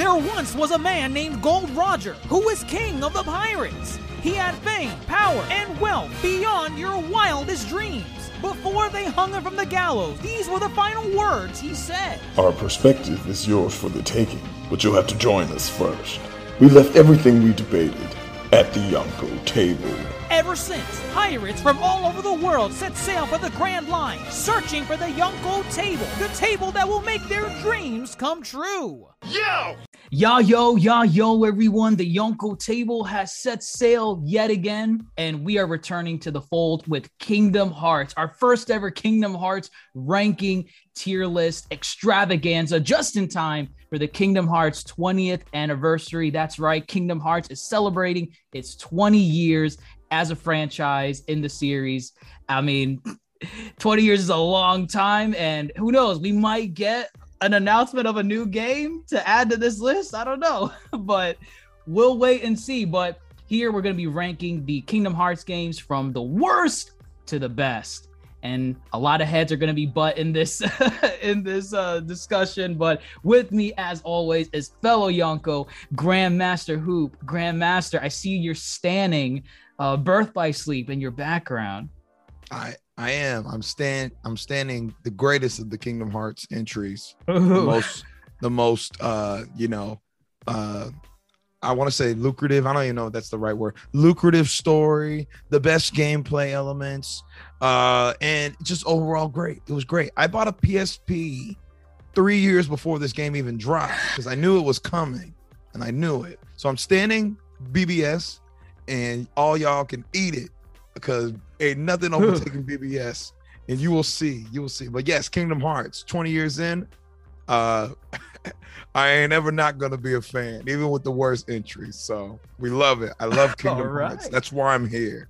There once was a man named Gold Roger who was king of the pirates. He had fame, power, and wealth beyond your wildest dreams. Before they hung him from the gallows, these were the final words he said. Our perspective is yours for the taking, but you'll have to join us first. We left everything we debated at the Yonko table. Ever since, pirates from all over the world set sail for the Grand Line, searching for the Yonko table, the table that will make their dreams come true. Yo! Ya yo, ya yo, everyone. The Yonko table has set sail yet again, and we are returning to the fold with Kingdom Hearts, our first ever Kingdom Hearts ranking tier list extravaganza, just in time for the Kingdom Hearts 20th anniversary. That's right, Kingdom Hearts is celebrating its 20 years as a franchise in the series. I mean, 20 years is a long time, and who knows, we might get an announcement of a new game to add to this list. I don't know, but we'll wait and see. But here we're going to be ranking the Kingdom Hearts games from the worst to the best. And a lot of heads are going to be butt in this in this uh, discussion. But with me, as always, is fellow Yonko Grandmaster Hoop Grandmaster. I see you're standing uh, Birth by Sleep in your background. I I am. I'm stand. I'm standing the greatest of the Kingdom Hearts entries. The most, the most. Uh, you know, uh, I want to say lucrative. I don't even know if that's the right word. Lucrative story, the best gameplay elements, uh, and just overall great. It was great. I bought a PSP three years before this game even dropped because I knew it was coming, and I knew it. So I'm standing BBS, and all y'all can eat it because ain't nothing overtaking BBS. And you will see, you will see. But yes, Kingdom Hearts, 20 years in, uh I ain't ever not gonna be a fan, even with the worst entries. So we love it. I love Kingdom right. Hearts. That's why I'm here.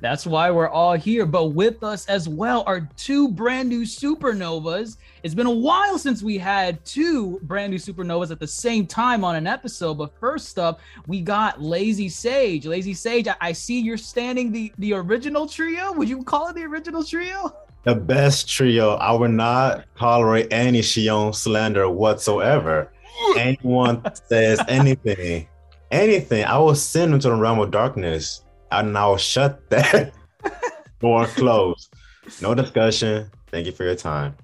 That's why we're all here. But with us as well are two brand new supernovas. It's been a while since we had two brand new supernovas at the same time on an episode. But first up, we got Lazy Sage. Lazy Sage, I, I see you're standing the the original trio. Would you call it the original trio? The best trio. I will not tolerate any Xion slander whatsoever. Anyone says anything, anything, I will send them to the realm of darkness and I will shut that door closed. No discussion. Thank you for your time.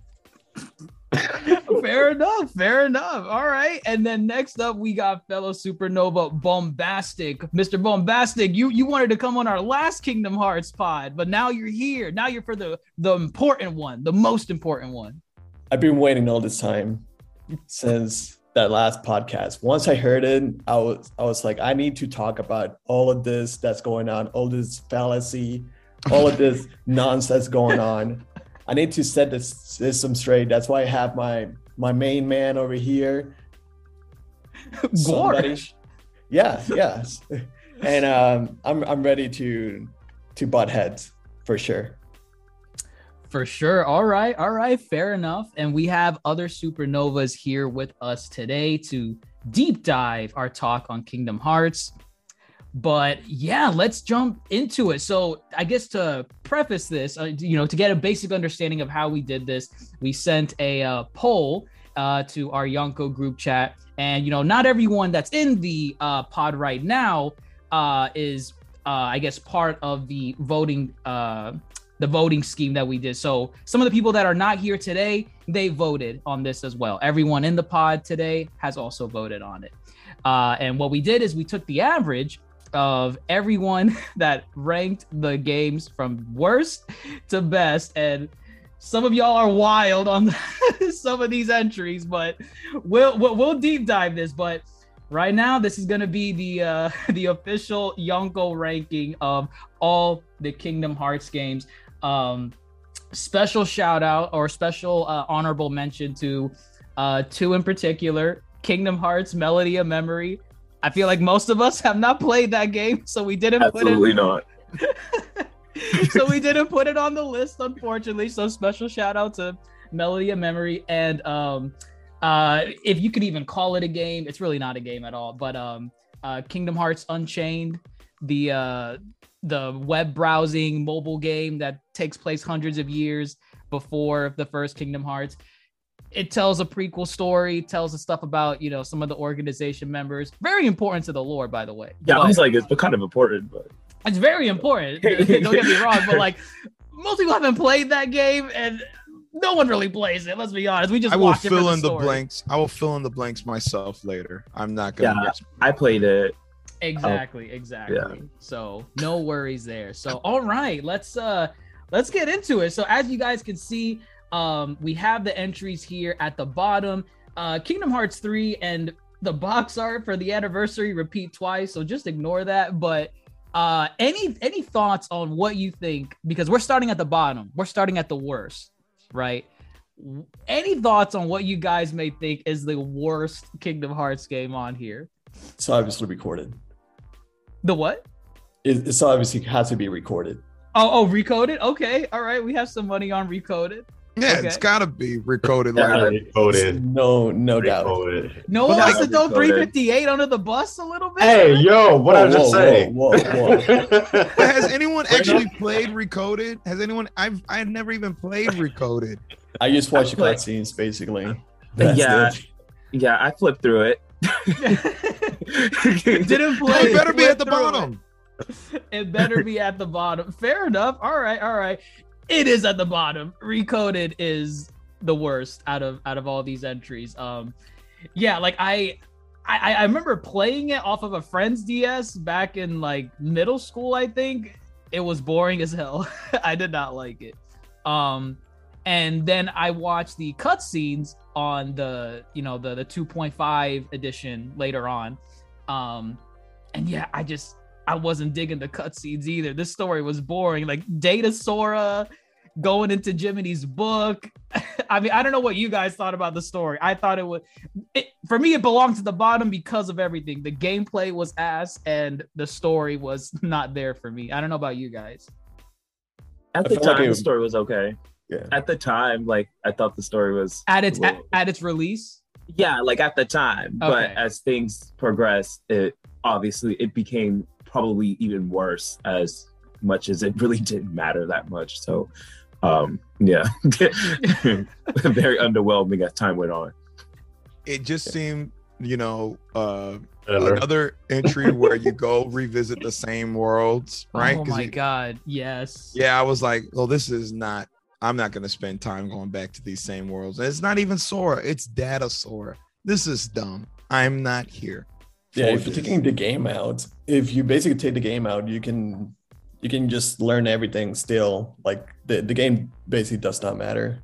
fair enough. Fair enough. All right. And then next up, we got fellow supernova Bombastic. Mr. Bombastic, you you wanted to come on our last Kingdom Hearts pod, but now you're here. Now you're for the the important one, the most important one. I've been waiting all this time since that last podcast. Once I heard it, I was I was like, I need to talk about all of this that's going on, all this fallacy, all of this nonsense going on. I need to set the system straight. That's why I have my my main man over here. Somebody- Yeah, yes. And um, I'm I'm ready to to butt heads for sure. For sure. All right. All right. Fair enough. And we have other supernovas here with us today to deep dive our talk on Kingdom Hearts. But yeah, let's jump into it. So, I guess to preface this, uh, you know, to get a basic understanding of how we did this, we sent a uh, poll uh, to our Yonko group chat. And, you know, not everyone that's in the uh, pod right now uh, is, uh, I guess, part of the voting uh, the voting scheme that we did. So some of the people that are not here today, they voted on this as well. Everyone in the pod today has also voted on it. Uh, and what we did is we took the average of everyone that ranked the games from worst to best, and some of y'all are wild on some of these entries, but we'll we'll, we'll deep dive this. But right now, this is going to be the uh, the official Yonko ranking of all the Kingdom Hearts games. Um, special shout out or special uh, honorable mention to uh, two in particular Kingdom Hearts Melody of Memory. I feel like most of us have not played that game, so we didn't Absolutely put not. so we didn't put it on the list, unfortunately. So special shout out to Melody of Memory and um, uh, if you could even call it a game, it's really not a game at all. But um, uh, Kingdom Hearts Unchained, the uh, the web browsing mobile game that takes place hundreds of years before the first Kingdom Hearts. it tells a prequel story, tells the stuff about you know some of the organization members. Very important to the lore, by the way. Yeah, I was like, it's kind of important, but it's very important. Don't get me wrong, but like most people haven't played that game, and no one really plays it. Let's be honest. We just I will watch it for fill the in the blanks. I will fill in the blanks myself later. I'm not gonna. Yeah. miss- I played it. Exactly, exactly. Yeah. So no worries there. So all right, let's uh let's get into it. So as you guys can see, um we have the entries here at the bottom. Uh Kingdom Hearts 3 and the box art for the anniversary repeat twice, so just ignore that. But uh any any thoughts on what you think because we're starting at the bottom. We're starting at the worst, right? Any thoughts on what you guys may think is the worst Kingdom Hearts game on here? It's obviously recorded. The what? It, it's obviously has to be recorded. Oh, oh, recoded. Okay, all right. We have some money on recoded. Yeah, Okay. it's gotta be recoded Yeah. like Recoded. No, no doubt. Recoded. No Well, one wants to throw 358 under the bus a little bit. Hey, yo, what Whoa, I just whoa, say? whoa, whoa, But has anyone actually played Recoded? Has anyone? I've I had never even played Recoded. I just watch the Like- cutscenes basically. Yeah. it. Yeah, I flipped through it. Didn't play. it better be at the Through it. bottom. It better be at the bottom. Fair enough. All right, all right. It is at the bottom. Recoded is the worst out of out of all these entries. Um, yeah, like I. I, I remember playing it off of a friend's DS back in like middle school, I think. It was boring as hell. I did not like it. Um and then I watched the cutscenes on the, you know, the the 2.5 edition later on. Um and yeah, I just I wasn't digging the cutscenes either. This story was boring. Like Data Sora going into Jiminy's book. I mean, I don't know what you guys thought about the story. I thought it was it, for me it belonged to the bottom because of everything. The gameplay was ass and the story was not there for me. I don't know about you guys. At the feel like time, it- the story was okay. Yeah. At the time, like I thought the story was At its at, at its release. yeah, like at the time. Okay. But as things progressed, it obviously it became probably even worse as much as it really didn't matter that much. So um yeah. Very underwhelming as time went on. It just seemed, you know, uh, Trailer. another entry where you go revisit the same worlds, right? Oh 'Cause my you- god. Yes. Yeah, I was like, well, this is not. I'm not gonna spend time going back to these same worlds. And it's not even Sora. It's Data Sora. This is dumb. I'm not here. Yeah, for if you're taking the game out, if you basically take the game out, you can you can just learn everything still. Like the, the game basically does not matter.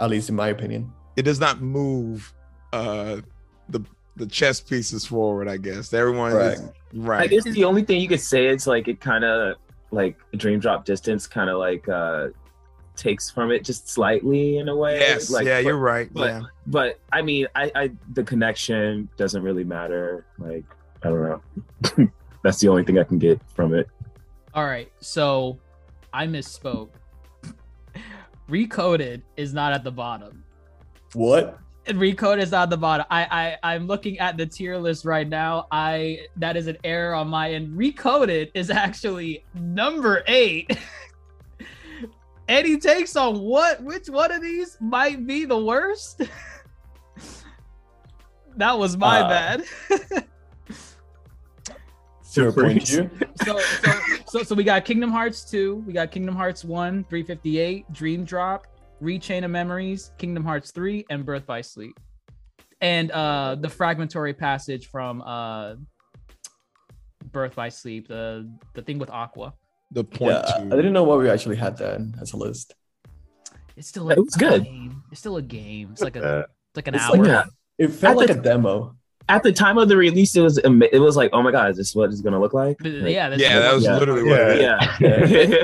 At least in my opinion. it does not move uh the the chess pieces forward. I guess everyone is right. I guess the only thing you could say is like it kind of like Dream Drop Distance kind of like uh takes from it just slightly in a way. yes, like, yeah, but- you're right. but- yeah, but I mean, I, I the connection doesn't really matter. Like I don't know. That's the only thing I can get from it. All right. So I misspoke. Recoded is not at the bottom. What? Recoded is not at the bottom. I, I I'm looking at the tier list right now. I that is an error on my end. Recoded is actually number eight. Any takes on what? Which one of these might be the worst? that was my Uh, bad. Zero point two. so, so so so we got Kingdom Hearts 2, we got Kingdom Hearts 1, 358, Dream Drop, Rechain of Memories, Kingdom Hearts 3, and Birth by Sleep. And uh the fragmentary passage from uh Birth by Sleep, the the thing with Aqua. The point Yeah, I didn't know why we actually had that as a list. It's still a It was good. game. It's still a game. It's like a it's like an It's hour. like Yeah. It felt At like the- a demo. At the time of the release, it was it was like, oh my god, is this what it's gonna look like? But, Like, yeah, yeah, that was Yeah. literally what. It is.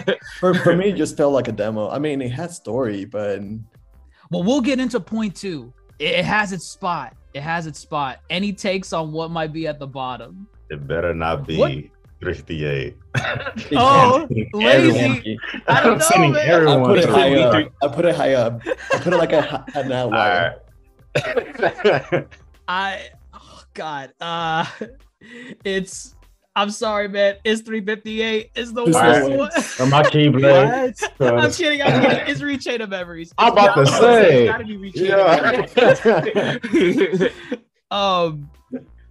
yeah. For, for me, it just felt like a demo. I mean, it had story, but Well, we'll get into point two. It, it has its spot. It has its spot. Any takes on what might be at the bottom? It better not be What? 358. Oh, lazy. I don't I'm know, sending man. I put it high up. I put it high up. I put it like a, an outlier. right. I oh god. Uh it's I'm sorry, man. It's 358. It's the Just worst wait. one. Or my keyblade. I'm kidding. I'm kidding. It's Rechain of Memories. I'm about to It's say. gotta be Rechain of Memories. Yeah. Um,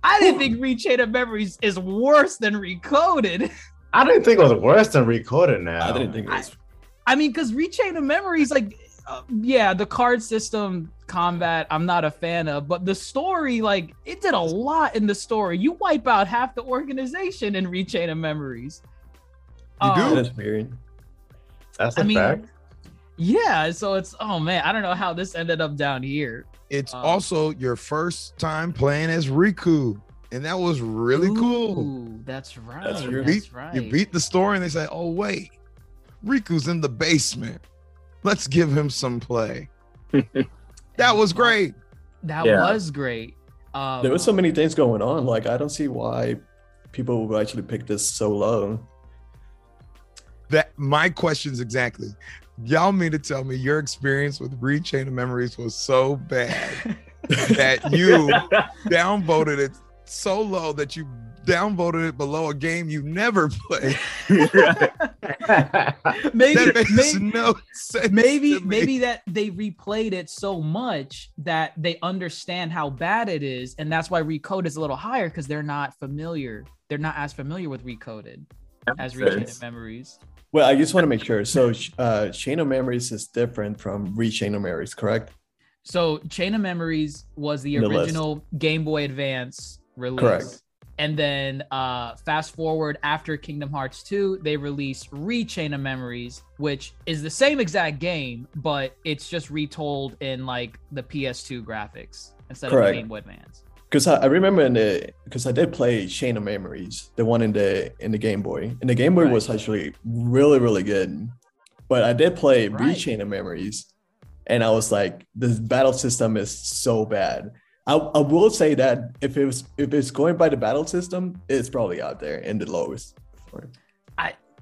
I didn't think Rechain of Memories is worse than Recoded. I didn't think it was worse than recorded now. I didn't think it was. I mean, because Rechain of Memories, like, uh, yeah, the card system combat, I'm not a fan of, but the story, like, it did a lot in the story. You wipe out half the organization in Rechain of Memories. You do? Um, That's weird. That's a I mean, fact. Yeah, so it's oh man, I don't know how this ended up down here. It's Um, also your first time playing as Riku, and that was really cool. That's right. That's That's. You beat, right. you beat the story, and they say, "Oh wait, Riku's in the basement. Let's give him some play." that was great. That Yeah. was great. Um, There was so many things going on. Like I don't see why people would actually pick this so low. That my questions exactly. Y'all mean to tell me your experience with Rechain of Memories was so bad that you downvoted it so low that you downvoted it below a game you never played? maybe That makes maybe, no sense. maybe maybe that they replayed it so much that they understand how bad it is, and that's why Recode is a little higher because they're not familiar. They're not as familiar with Recoded as Rechain of Memories. Well, I just want to make sure. So, uh, Chain of Memories is different from Rechain of Memories, correct? So Chain of Memories was the The list. original Game Boy Advance release. Correct. And then uh fast forward after Kingdom Hearts 2, they released Re-Chain of Memories, which is the same exact game, but it's just retold in like the PS2 graphics instead of the Game Boy Advance. Because I, I remember in the because I did play Chain of Memories, the one in the in the Game Boy, and the Game Boy Right. was actually really really good. But I did play Right. Rechain of Memories, and I was like, this battle system is so bad. I, I will say that if it was if it's going by the battle system, it's probably out there in the lowest. it.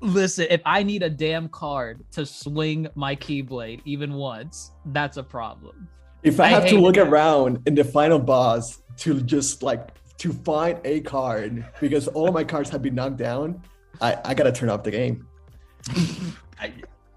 Listen, if I need a damn card to swing my Keyblade even once, that's a problem. If I, I have to look that. around in the final boss to just like to find a card because all my cards have been knocked down, I, I gotta turn off the game. I,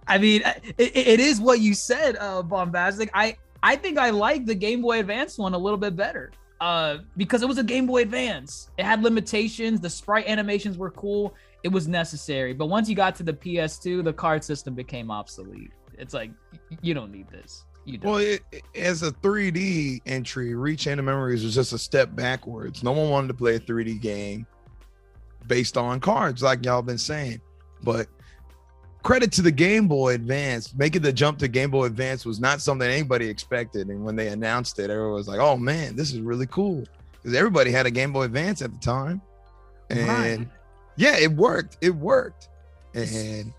I mean, it, it is what you said, uh, bombastic. I I think I like the Game Boy Advance one a little bit better, uh, because it was a Game Boy Advance. It had limitations. The sprite animations were cool. It was necessary, but once you got to the PS2, the card system became obsolete. It's like you don't need this. You don't. Well, it, it- as a 3D entry, Rechain of Memories was just a step backwards. No one wanted to play a 3D game based on cards, like y'all been saying. But credit to the Game Boy Advance, making the jump to Game Boy Advance was not something anybody expected. And when they announced it, everyone was like, "Oh man, this is really cool," because everybody had a Game Boy Advance at the time, and Right. yeah, it worked. It worked, and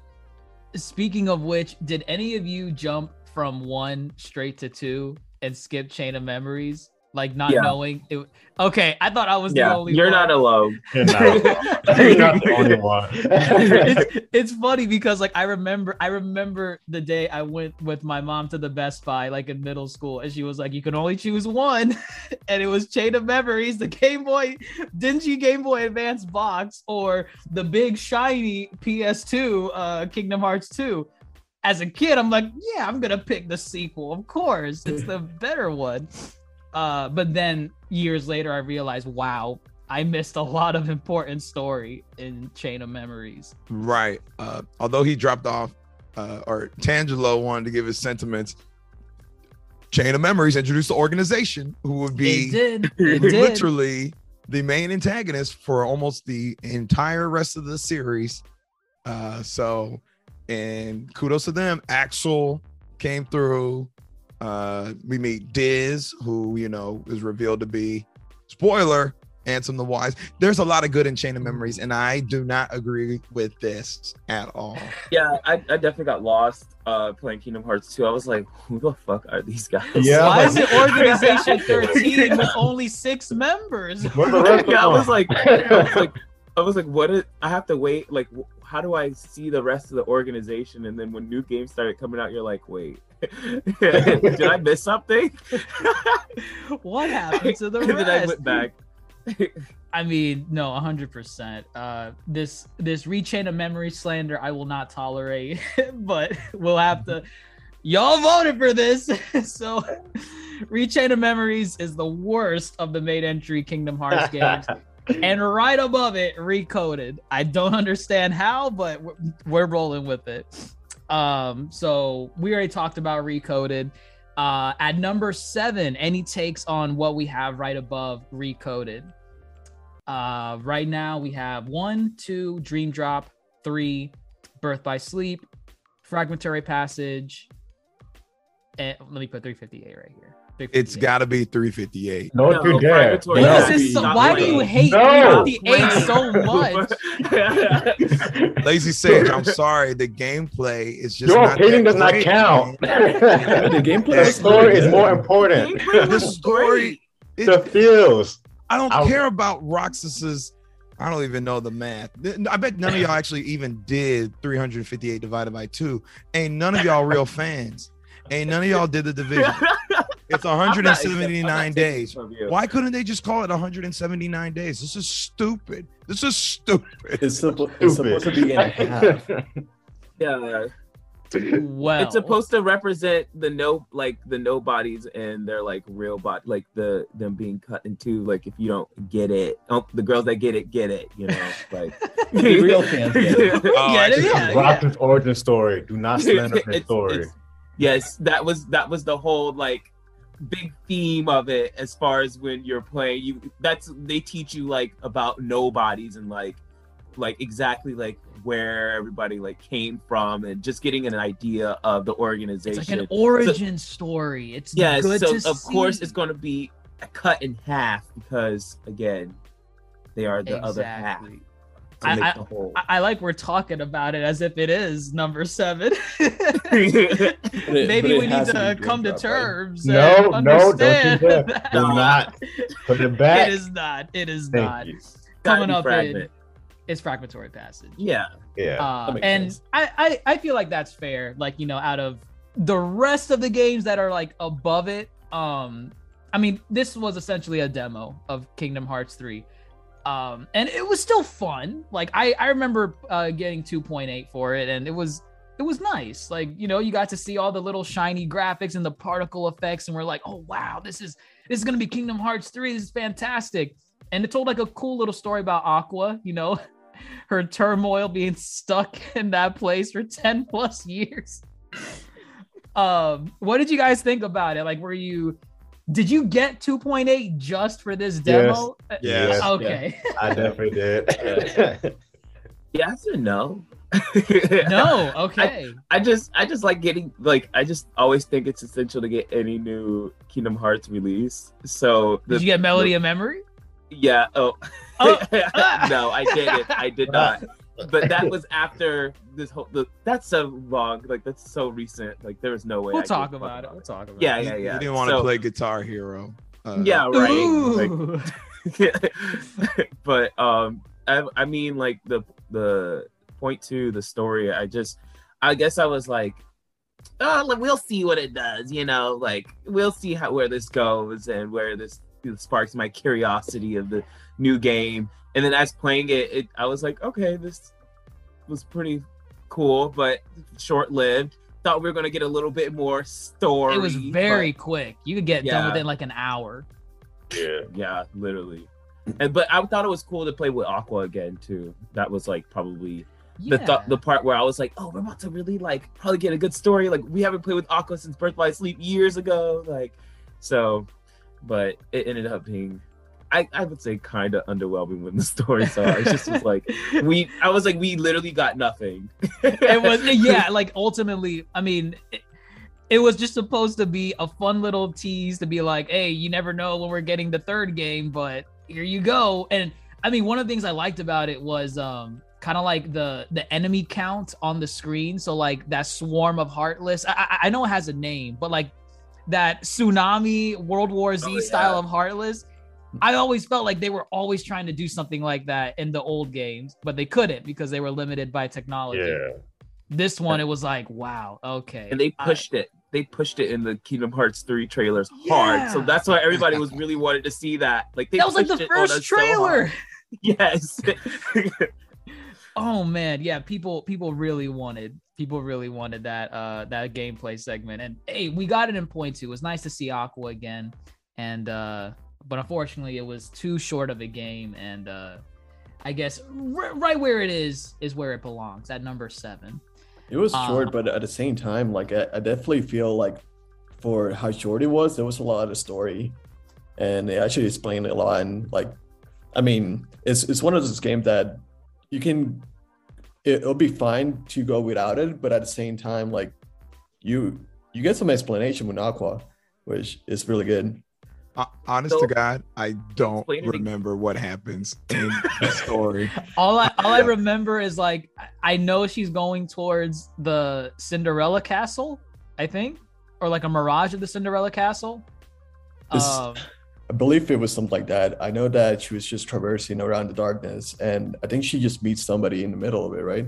Speaking of which, did any of you jump from one straight to two and skip Chain of Memories? Like not Yeah. knowing it. Okay, I thought I was the only you're one. not alone. You're not, you're not the only one. it's, it's funny because like I remember I remember the day I went with my mom to the Best Buy like in middle school and she was like you can only choose one and it was Chain of Memories the Game Boy dingy Game Boy Advance box or the big shiny PS2 uh Kingdom Hearts 2 as a kid I'm like yeah I'm going to pick the sequel of course it's the better one uh but then years later I realized wow I missed a lot of important story in Chain of Memories. Right. Uh, although he dropped off, uh, or Tangelo wanted to give his sentiments. Chain of Memories introduced the organization who would It be did. It did. literally the main antagonist for almost the entire rest of the series. Uh, so, and kudos to them. Axel came through. Uh, we meet Diz, who you know is revealed to be spoiler Ansem the Wise. There's a lot of good in Chain of Memories, and I do not agree with this at all. Yeah, I, I definitely got lost uh playing Kingdom Hearts 2. I was like, who the fuck are these guys? Yeah. Why is it Organization 13 with only six members? Where's the rest of yeah, I was like, I was like, I was like, what is? I have to wait. Like, wh- how do I see the rest of the organization? And then when new games started coming out, you're like, wait, did I miss something? What happened to the and then I went back. I mean, no, hundred percent. Uh, this this rechain of memory slander, I will not tolerate. but we'll have to. Y'all voted for this, so rechain of memories is the worst of the made entry Kingdom Hearts games, and right above it, recoded. I don't understand how, but we're, rolling with it. Um, so we already talked about recoded. Uh, at number seven, any takes on what we have right above recoded? Uh, right now we have one, two, Dream Drop, three, Birth by Sleep, Fragmentary Passage, and let me put 358 right here. It's 358. got to be 358. Don't No, you dare. Fragmentary What No. is? So, why do you hate No. 358 so much? Lazy Sage, I'm sorry. The gameplay is just Your not opinion does not count. the gameplay the story is more important. The story, it- the feels. I don't I- care about Roxas's. I don't even know the math. I bet none of y'all actually even did 358 divided by two. Ain't none of y'all real fans. Ain't none of y'all did the division. It's I'm not- I'm 179 days. this from you. Why couldn't they just call it 179 days? This is stupid. This is stupid. It's, suppo- it's supposed to be in half. Yeah, Well, it's supposed to represent the no, like the nobodies and their like real body, like the them being cut in two. Like if you don't get it, oh, the girls that get it get it. You know, like The real fans get it. Oh, Yeah, I see. yeah, yeah. Origin story. Do not slander his It's- story. it's- yes, that was that was the whole like big theme of it as far as when you're playing you that's they teach you like about nobodies and like like exactly like where everybody like came from and just getting an idea of the it's organization like an origin story. It's yeah good so of course it's going to be cut in half because again they are the other half Exactly. I- make I- the whole I, I like we're talking about it as if it is number seven. It- Maybe we need has to, come to terms. No, no, don't you understand dare. that Do not put it back. It is not. It is Thank not. you. Coming up fragment. in it's fragmentary passage. yeah Yeah. Uh, and sense. I, I I feel like that's fair. Like you know, out of the rest of the games that are like above it, um, I mean, this was essentially a demo of Kingdom Hearts three, um, and it was still fun. Like I I remember uh, getting two point eight for it, and it was it was nice. Like you know, you got to see all the little shiny graphics and the particle effects, and we're like, oh wow, this is this is gonna be Kingdom Hearts three. This is fantastic. And it told like a cool little story about Aqua, you know, her turmoil being stuck in that place for 10 plus years. Um, what did you guys think about it? Like, were you did you get 2.8 just for this demo? Uh, Yes. Okay. I definitely did. yes or no no, okay. I just I just like getting like I just always think it's essential to get any new Kingdom Hearts release. So the, Did you get Melody of Memory? yeah, oh, Oh. no, I didn't. I did not. But that was after this whole the, that's so long, like that's so recent. Like there was no way We'll I talk could about it. We'll talk about Yeah, it. yeah, yeah. You didn't want to So- play Guitar Hero. Uh, Yeah, right. Like, Ooh. but um I, I mean like the the point to the story i just i guess i was like oh like, we'll see what it does you know like we'll see how where this goes and where this sparks my curiosity of the new game and then as playing it, it i was like okay this was pretty cool but short-lived thought we were going to get a little bit more story it was very quick. You could get done within like an hour. yeah. yeah literally and but i thought it was cool to play with aqua again too that was like probably Yeah. the th- the part where i was like oh we're about to really like probably get a good story like we haven't played with aqua since birth by sleep years ago like so but it ended up being I, I would say kind of underwhelming when the story so I just was like we I was like we literally got nothing. it was yeah like ultimately i mean it, it was just supposed to be a fun little tease to be like hey you never know when we're getting the third game but here you go. And i mean one of the things i liked about it was um kind of like the the enemy count on the screen. So like that swarm of heartless i, I know it has a name but like that tsunami world war z Oh, yeah. style of heartless I always felt like they were always trying to do something like that in the old games, but they couldn't because they were limited by technology. Yeah. This one, it was like, wow, okay. and they I- pushed it they pushed it in the Kingdom Hearts 3 trailers hard. So that's why everybody was really wanted to see that. Like they that was like pushed the it on first us so trailer. yes. Oh man, yeah, people people really wanted people really wanted that uh that gameplay segment. And hey, we got it in point two. It was nice to see Aqua again. And uh but unfortunately it was too short of a game and uh I guess r- right where it is is where it belongs at number 7. It was Uh, short, but at the same time, like I, I definitely feel like for how short it was, there was a lot of story, and it actually explained a lot. And like, I mean, it's it's one of those games that you can, it'll be fine to go without it, but at the same time, like, you you get some explanation with Aqua, which is really good. Uh, honest So- to God, I don't remember what happens in the story. All I all I remember is like I- I know she's going towards the Cinderella castle, I think, or like a mirage of the Cinderella castle. This- Um, I believe it was something like that. I know that she was just traversing around the darkness, and I think she just meets somebody in the middle of it, right?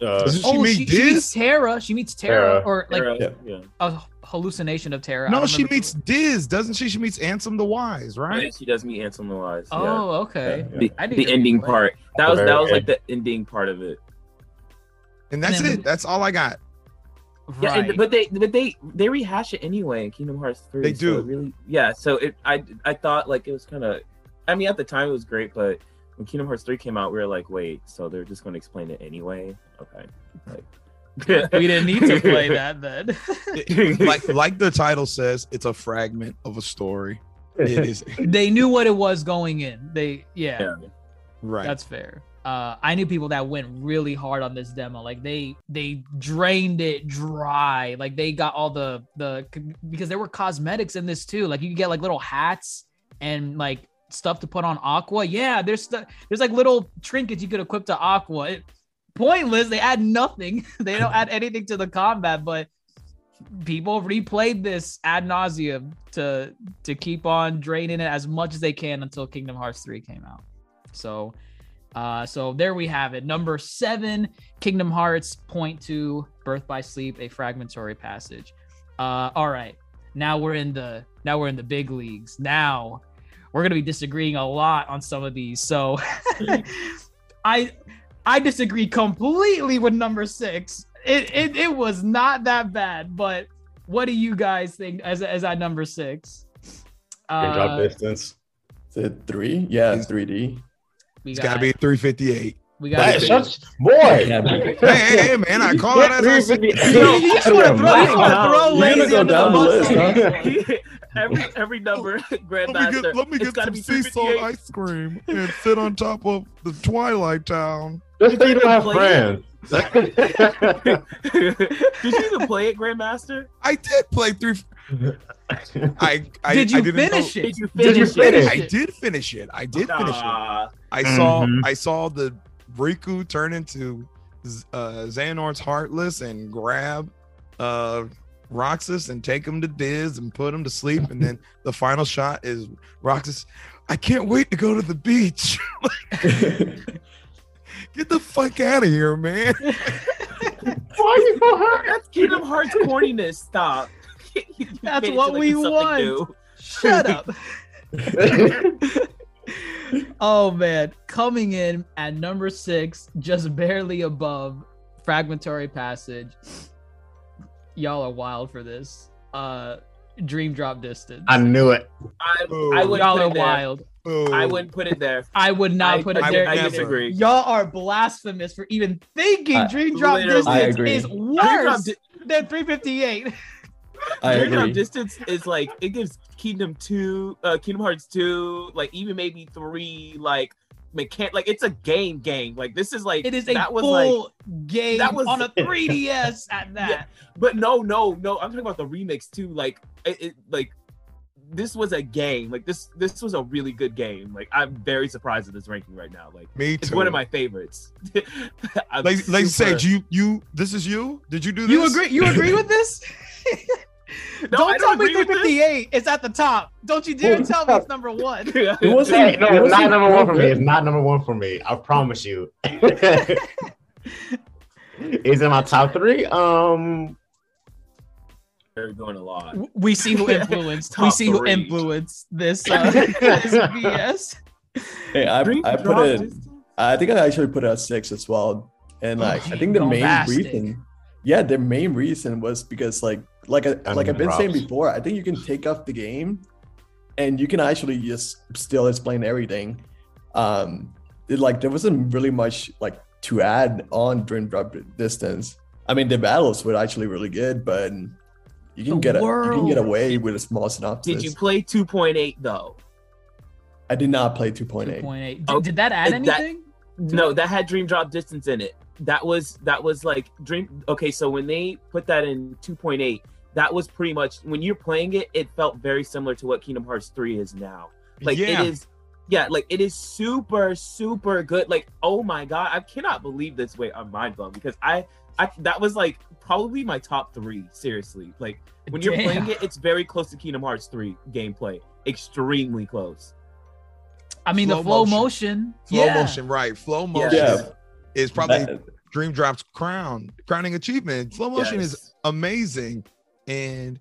Uh, Doesn't she oh, meet she, she meets Diz? Terra. She meets Tara, Terra. or like Era, Yeah. yeah. a hallucination of Terra. No, she remember meets Diz, doesn't she? She meets Ansem the Wise, right? Right? She does meet Ansem the Wise. who- yeah. Oh, okay. Yeah. The, I need the ending replay. part. That was that was like the ending part of it. And that's And then- it. That's all I got. Yeah, and, but they but they they rehash it anyway in Kingdom Hearts 3. They so do. it really yeah, so it I I thought like it was kind of I mean at the time it was great, but when Kingdom Hearts 3 came out, we were like, wait, so they're just going to explain it anyway? Okay. Like, we didn't need to play that then. Like like the title says, it's a fragment of a story. It is they knew what it was going in. They yeah. Yeah. right. That's fair. Uh, I knew people that went really hard on this demo. Like they they drained it dry. Like they got all the the because there were cosmetics in this too. Like you could get like little hats and like stuff to put on Aqua. Yeah, there's there's like little trinkets you could equip to Aqua. It, pointless. They add nothing. they don't add anything to the combat, but people replayed this ad nauseum to to keep on draining it as much as they can until Kingdom Hearts 3 came out. So uh so there we have it. Number seven, Kingdom Hearts point two, Birth by Sleep, a fragmentary passage. Uh all right. Now we're in the now we're in the big leagues. Now we're gonna be disagreeing a lot on some of these. So I I disagree completely with number six. It, it it was not that bad, but what do you guys think as as at number six? Can drop Uh, distance. Is it three? Yeah, 3D. We It's got got to be 358. we got is such boy. Yeah, Hey, hey, hey, man, I call it as I see it. You- you just wanna throw- you just wanna throw You're gonna lazy go under down the bus. list, huh? every every number Let me Grandmaster. get, let me get some sea salt ice cream and sit on top of the Twilight Town. Just so you don't have Play friends. Did you even play it, Grandmaster? I did play three. I, I Did you I didn't finish know- it? Did you Did you finish finish it? I did finish it. I did finish it. Nah. I saw Mhm. I saw the Riku turn into Z- uh, Xehanort's Heartless and grab uh, Roxas and take him to Diz and put him to sleep. And then the final shot is Roxas. I can't wait to go to the beach. Get the fuck out of here, man. Why you so hurt? That's Kingdom Hearts corniness. Stop. That's what we want. new. Shut up. oh man, coming in at number six, just barely above fragmentary passage. Y'all are wild for this. Uh Dream Drop Distance. I knew it. I, I wouldn't Y'all are it there. wild. I wouldn't put it there. I would not I, put it I, there. I either. disagree. Y'all are blasphemous for even thinking I- Dream Drop Distance is worse Di- than 358. I Dream Drop agree. Distance is like it gives Kingdom Two, uh, Kingdom Hearts Two, like even maybe three, like mechan like it's a game game. Like this is like It is a that was like full game that was- on a 3DS at that. But no, no, no. I'm talking about the remix too. Like it, it like this was a game. Like this this was a really good game. Like I'm very surprised at this ranking right now. Like Me it's one of my favorites. I'm Like, like super- said, you you this is you. Did you do this? You agree? You agree with this? No, don't tell don't me agree with this. 358 is at the top. Don't you dare tell me it's number one. It wasn't. Hey, no, it it's not wasn't number one for me. It's not number one for me. I promise you. Is it my top three? Um, They're going a lot. We see who influenced. we Top see who three. influenced this, uh, this BS. Hey, I, I put it. I think I actually put it at six as well. And Oh, like, I think the main reason, yeah, the main reason was because like, like, I, And like I've been saying before, I think you can take off the game, and you can actually just still explain everything. Um, it, like there wasn't really much like to add on during drop distance. I mean, the battles were actually really good, but you can The get a, you can get away with a small synopsis. Did you play 2.8 though? I did not play 2.8. 2.8. Did, Oh, did that add that- anything? No, that had dream drop distance in it. That was that was like dream. Okay, so when they put that in 2.8, that was pretty much when you're playing it. It felt very similar to what Kingdom Hearts 3 is now. Like yeah. it is. Yeah, like it is super super good. Like oh my god, I cannot believe this. way I'm mind blown because I I that was like probably my top three. Seriously, like when you're Damn. playing it, it's very close to Kingdom Hearts 3 gameplay. Extremely close. I mean, the Flow flow motion. motion. Flow yeah. motion, right? Flow motion Yeah. Is probably That- Dream Drop's crown, crowning achievement. Flow motion is amazing, and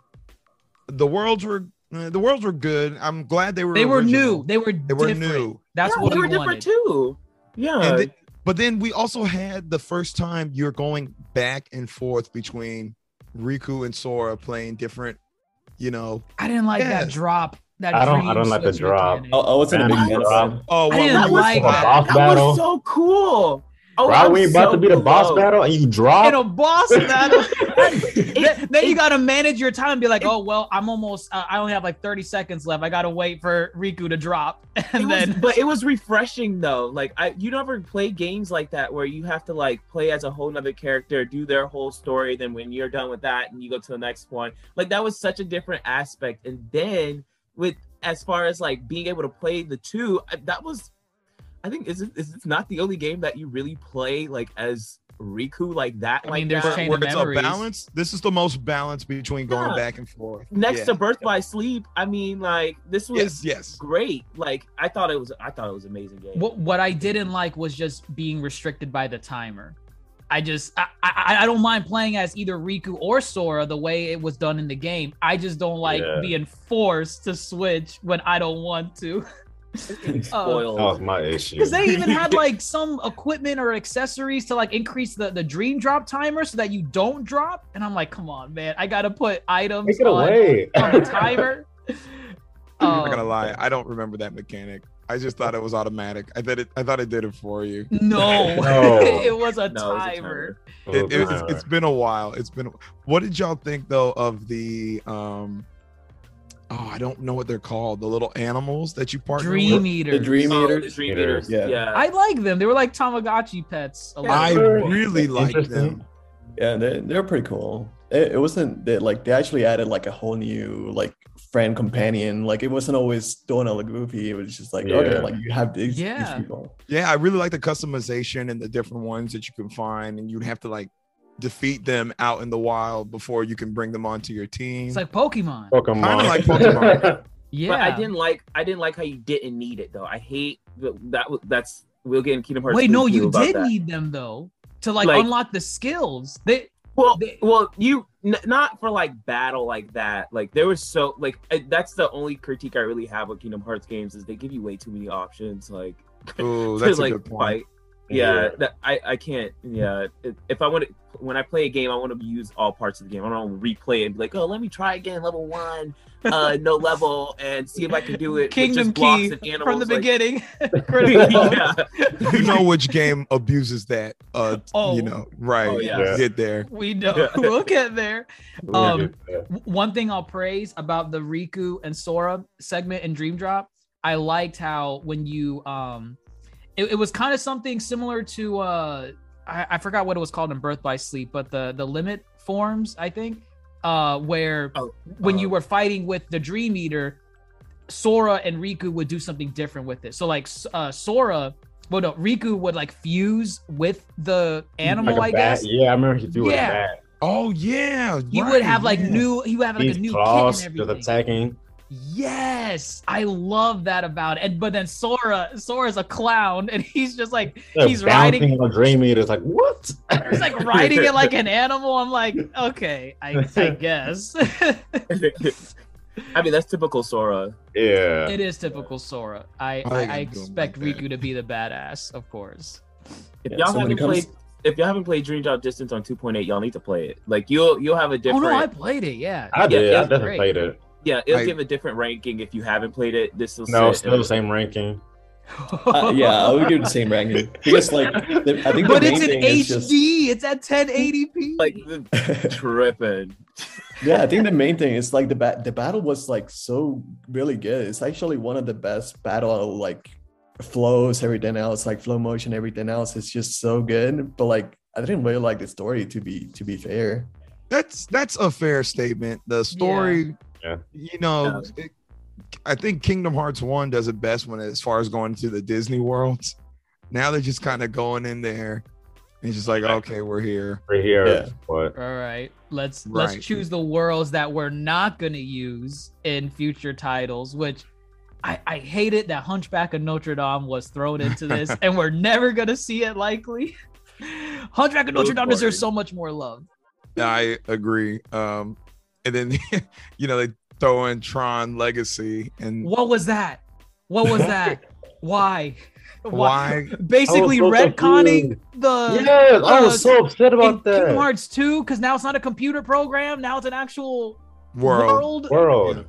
the worlds were uh, the worlds were good. I'm glad they were. They were new. They were They were different. new. That's Yeah, what they we were wanted. different too. Yeah. And then- but then we also had the first time you're going back and forth between Riku and Sora playing different, you know. I didn't like that drop. That I don't- I don't like the drop. Oh, I, I wasn't a big Random drop. it. Oh, I didn't well, like For that. that was so cool. Oh, Bro, I'm we about so to be the boss below. battle and you drop in drop. a boss battle. Then, then you gotta manage your time. and Be like, oh well, I'm almost. Uh, I only have like 30 seconds left. I gotta wait for Riku to drop, It and was- then. but it was refreshing though. Like I, you never play games like that where you have to like play as a whole nother character, do their whole story. Then when you're done with that, and you go to the next one, like that was such a different aspect. And then with as far as like being able to play the two, that was, I think is it, is this not the only game that you really play like as Riku like that? I like mean, there's that? Chain where of it's a balance. This is the most balance between going Yeah. back and forth. next Yeah. to Birth by Sleep. I mean, like this was Yes, yes. great. Like I thought it was, I thought it was an amazing game. What what I didn't like was just being restricted by the timer. I just I, I I don't mind playing as either Riku or Sora the way it was done in the game. I just don't like Yeah. being forced to switch when I don't want to. Spoiled. That was my issue. Because they even had like some equipment or accessories to like increase the, the dream drop timer so that you don't drop. And I'm like, come on, man, I gotta put items Take it on, away. on the timer. I'm not gonna Um, lie. I don't remember that mechanic. I just thought it was automatic. I thought it. I thought it did it for you. No, No. it was a No, it was a timer. Oh, It, it, it's, it's been a while. It's been. What did y'all think though of the um? Oh, I don't know what they're called. The little animals that you partner Dream with. Eater. The Dream Oh, the Dream Eaters. Eaters. Yeah. Yeah. I like them. They were like Tamagotchi pets. A Yeah. little I really like them. Yeah, they're, they're pretty cool. It, it wasn't they, like they actually added like a whole new like friend companion. Like it wasn't always Donna like Goofy. It was just like okay, like you have these, Yeah. these people. Yeah, I really like the customization and the different ones that you can find, and you'd have to like defeat them out in the wild before you can bring them onto your team. It's like Pokemon. Pokemon. Kinda like Pokemon. Yeah. But I didn't like I didn't like how you didn't need it though. I hate that that that's we'll get in Kingdom Hearts. Wait, 3 no, you did that. need them though to like, Like- unlock the skills. They Well, they- well, you n- not for like battle like that. Like there was so like uh, that's the only critique I really have with Kingdom Hearts games is they give you way too many options. Like Oh, to that's a like good point. fight. Yeah, Yeah. That, I I can't. Yeah, if, if I want to when I play a game, I want to use all parts of the game. I don't want to replay it and be like, oh, let me try again, level one, uh, no level, and see if I can do it. Kingdom Key from the like- beginning. Yeah. you know which game abuses that. Uh, Oh. you know, right? Oh, yeah. Get there. We know. Yeah. We'll get there. Um, get One thing I'll praise about the Riku and Sora segment in Dream Drop, I liked how when you um, it, it was kind of something similar to uh, I, I forgot what it was called in Birth by Sleep, but the the limit forms I think, uh, where Oh, when you uh, were fighting with the Dream Eater, Sora and Riku would do something different with it. So like uh, Sora, well no, Riku would like fuse with the animal, Like a I bat. guess. Yeah, I remember he threw Yeah. a bat. Oh yeah. He right, would have like yeah. new, he would have like These a new claws kit and just everything. attacking. Yes, I love that about it. And but then Sora, Sora's a clown, and he's just like They're he's riding, bouncing on Dream Eater. It's like what? he's like riding it like an animal. I'm like, okay, I, I guess I mean, that's typical Sora. yeah. it is typical Sora. I I I, think I I'd do him expect like. Riku to be the badass, of course. If Yeah, y'all so haven't comes- played, if y'all haven't played Dream Drop Distance on 2.8, y'all need to play it. Like you'll you'll have a different. Oh different. no, I played it. Yeah, I did. I it's definitely great. played it. Yeah, it'll I- give a different ranking if you haven't played it. This will No, sit still in- the same ranking. Uh, yeah, I would give it the same ranking because like the, I think but it's main in HD. just It's at 1080p. like the tripping. yeah, I think the main thing is like the bat the battle was like so really good. It's actually one of the best battle like flows, everything else, like flow motion, everything else is just so good. But like I didn't really like the story to be to be fair. That's that's a fair statement. The story, Yeah. You know, it- I think Kingdom Hearts One does it best when as far as going to the Disney worlds. Now they're just kind of going in there and just like, okay, we're here. Right here. Yeah. What? All right, let's Right. let's choose the worlds that we're not gonna use in future titles. Which I I hate it that Hunchback of Notre Dame was thrown into this, and we're never gonna see it likely. Hunchback of Notre Dame deserves so much more love. I agree. Um, and then you know they throw in Tron Legacy and What was that? What was that? Why? why? Basically I was so retconning confused. the yes, I uh, was so upset in about Kingdom that. Hearts 2 because now it's not a computer program. Now it's an actual World. world. World.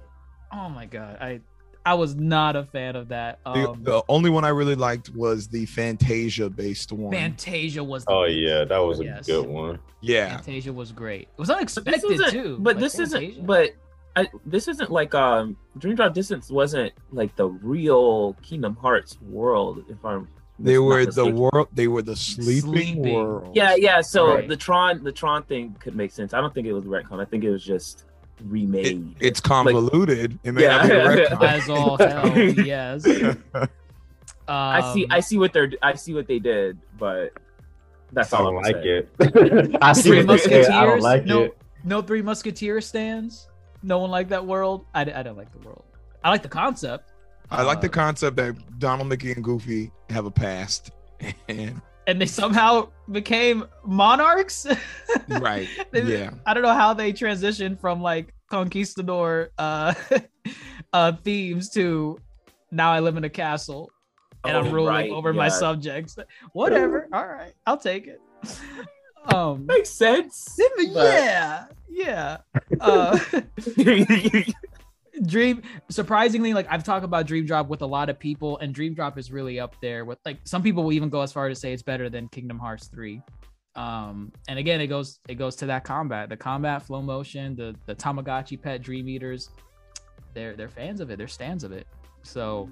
Oh my god, I I was not a fan of that. The, Um, the only one I really liked was the Fantasia based one. Fantasia was. The Oh yeah, that was a Yes. good one. yeah. Fantasia was great. It was unexpected this isn't. too. But like this Fantasia. isn't. But I, this isn't like um Dream Drop Distance wasn't like the real Kingdom Hearts world. If I'm They were the mistaken. world. They were the sleeping, Sleeping. world. Yeah, yeah. So Right. the Tron, the Tron thing could make sense. I don't think it was retcon. I think it was just It, remade. it's convoluted. it may Yeah. not be a retcon. as all hell, yes. Um, I see. I see what they're. I see what they did, but that's I all don't I'm like saying. it. I see Three what they did. I don't like No. it. no Three Musketeers stands. No one like that world. I, I don't like the world. I like the concept. I like the Uh, concept that Donald, Mickey, and Goofy have a past. And and they somehow became monarchs. right, They- yeah. I don't know how they transitioned from like conquistador uh uh themes to now I live in a castle and I'm Oh, ruling right, over my subjects. Whatever. All right. I'll take it. Um Makes sense. but- yeah. Yeah. Uh Dream surprisingly, like I've talked about Dream Drop with a lot of people, and Dream Drop is really up there with like some people will even go as far to say it's better than Kingdom Hearts 3. Um, and again, it goes it goes to that combat, the combat flow motion, the the Tamagotchi pet Dream Eaters. They're they're fans of it, they're stands of it. So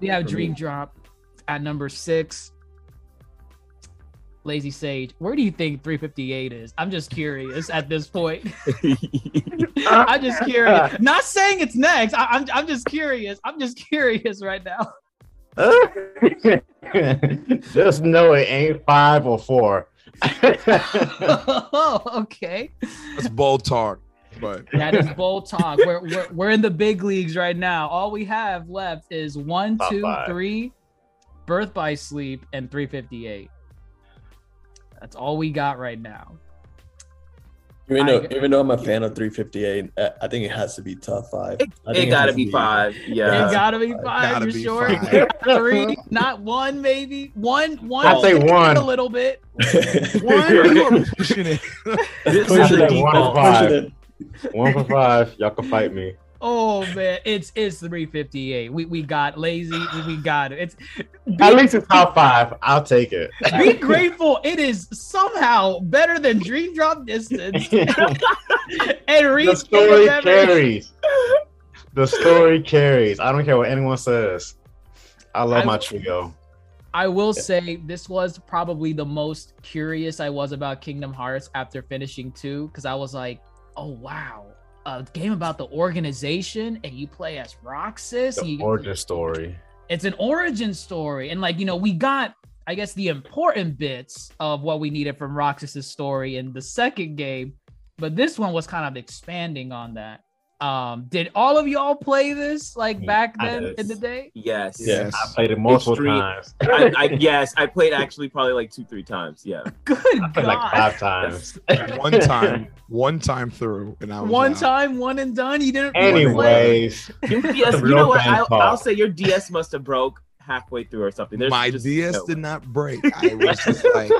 we have Dream Drop at number six. Lazy Sage, where do you think 358 is? I'm just curious at this point. I'm just curious. Not saying it's next. I, I'm I'm just curious. I'm just curious right now. Just know it ain't five or four. oh, okay. That's bold talk. But That is bold talk. We're, we're we're in the big leagues right now. All we have left is one, Top two, five. three, Birth by Sleep, and 358. That's all we got right now. Even though, I- even though I'm a fan of 358, uh, I think it has to be top five. I think It gotta has to be five. Yeah. it gotta be Five. five. Gotta you be sure? five. Three, not one, maybe one. One. I'd say I'll take it one. a little bit. one, you are pushing it. This Push is it one default. five. One for five. Y'all can fight me. Oh man, it's it's 358. We we got lazy. We, got it. It's At least it's top five. I'll take it. be grateful. It is somehow better than Dream Drop Distance and the story carries. The story carries. I don't care what anyone says. I love I- my trio. I will say this was probably the most curious I was about Kingdom Hearts after finishing two, because I was like, oh wow, a game about the organization and you play as Roxas. The you- origin story. it's an origin story and like you know we got i guess the important bits of what we needed from roxas's story in the second game but this one was kind of expanding on that Um, did all of y'all play this like back then did. in the day? Yes. Yes. I played it multiple Extreme. times. I, I, yes, I played actually probably like two, three times. Yeah. Good I played like five times. one time, one time through, and I was One out. time, one and done. You didn't you? Anyways, Your DS, you know what? I'll. I'll say your DS must have broke halfway through or something. There's My just DS no did not break. I was just like,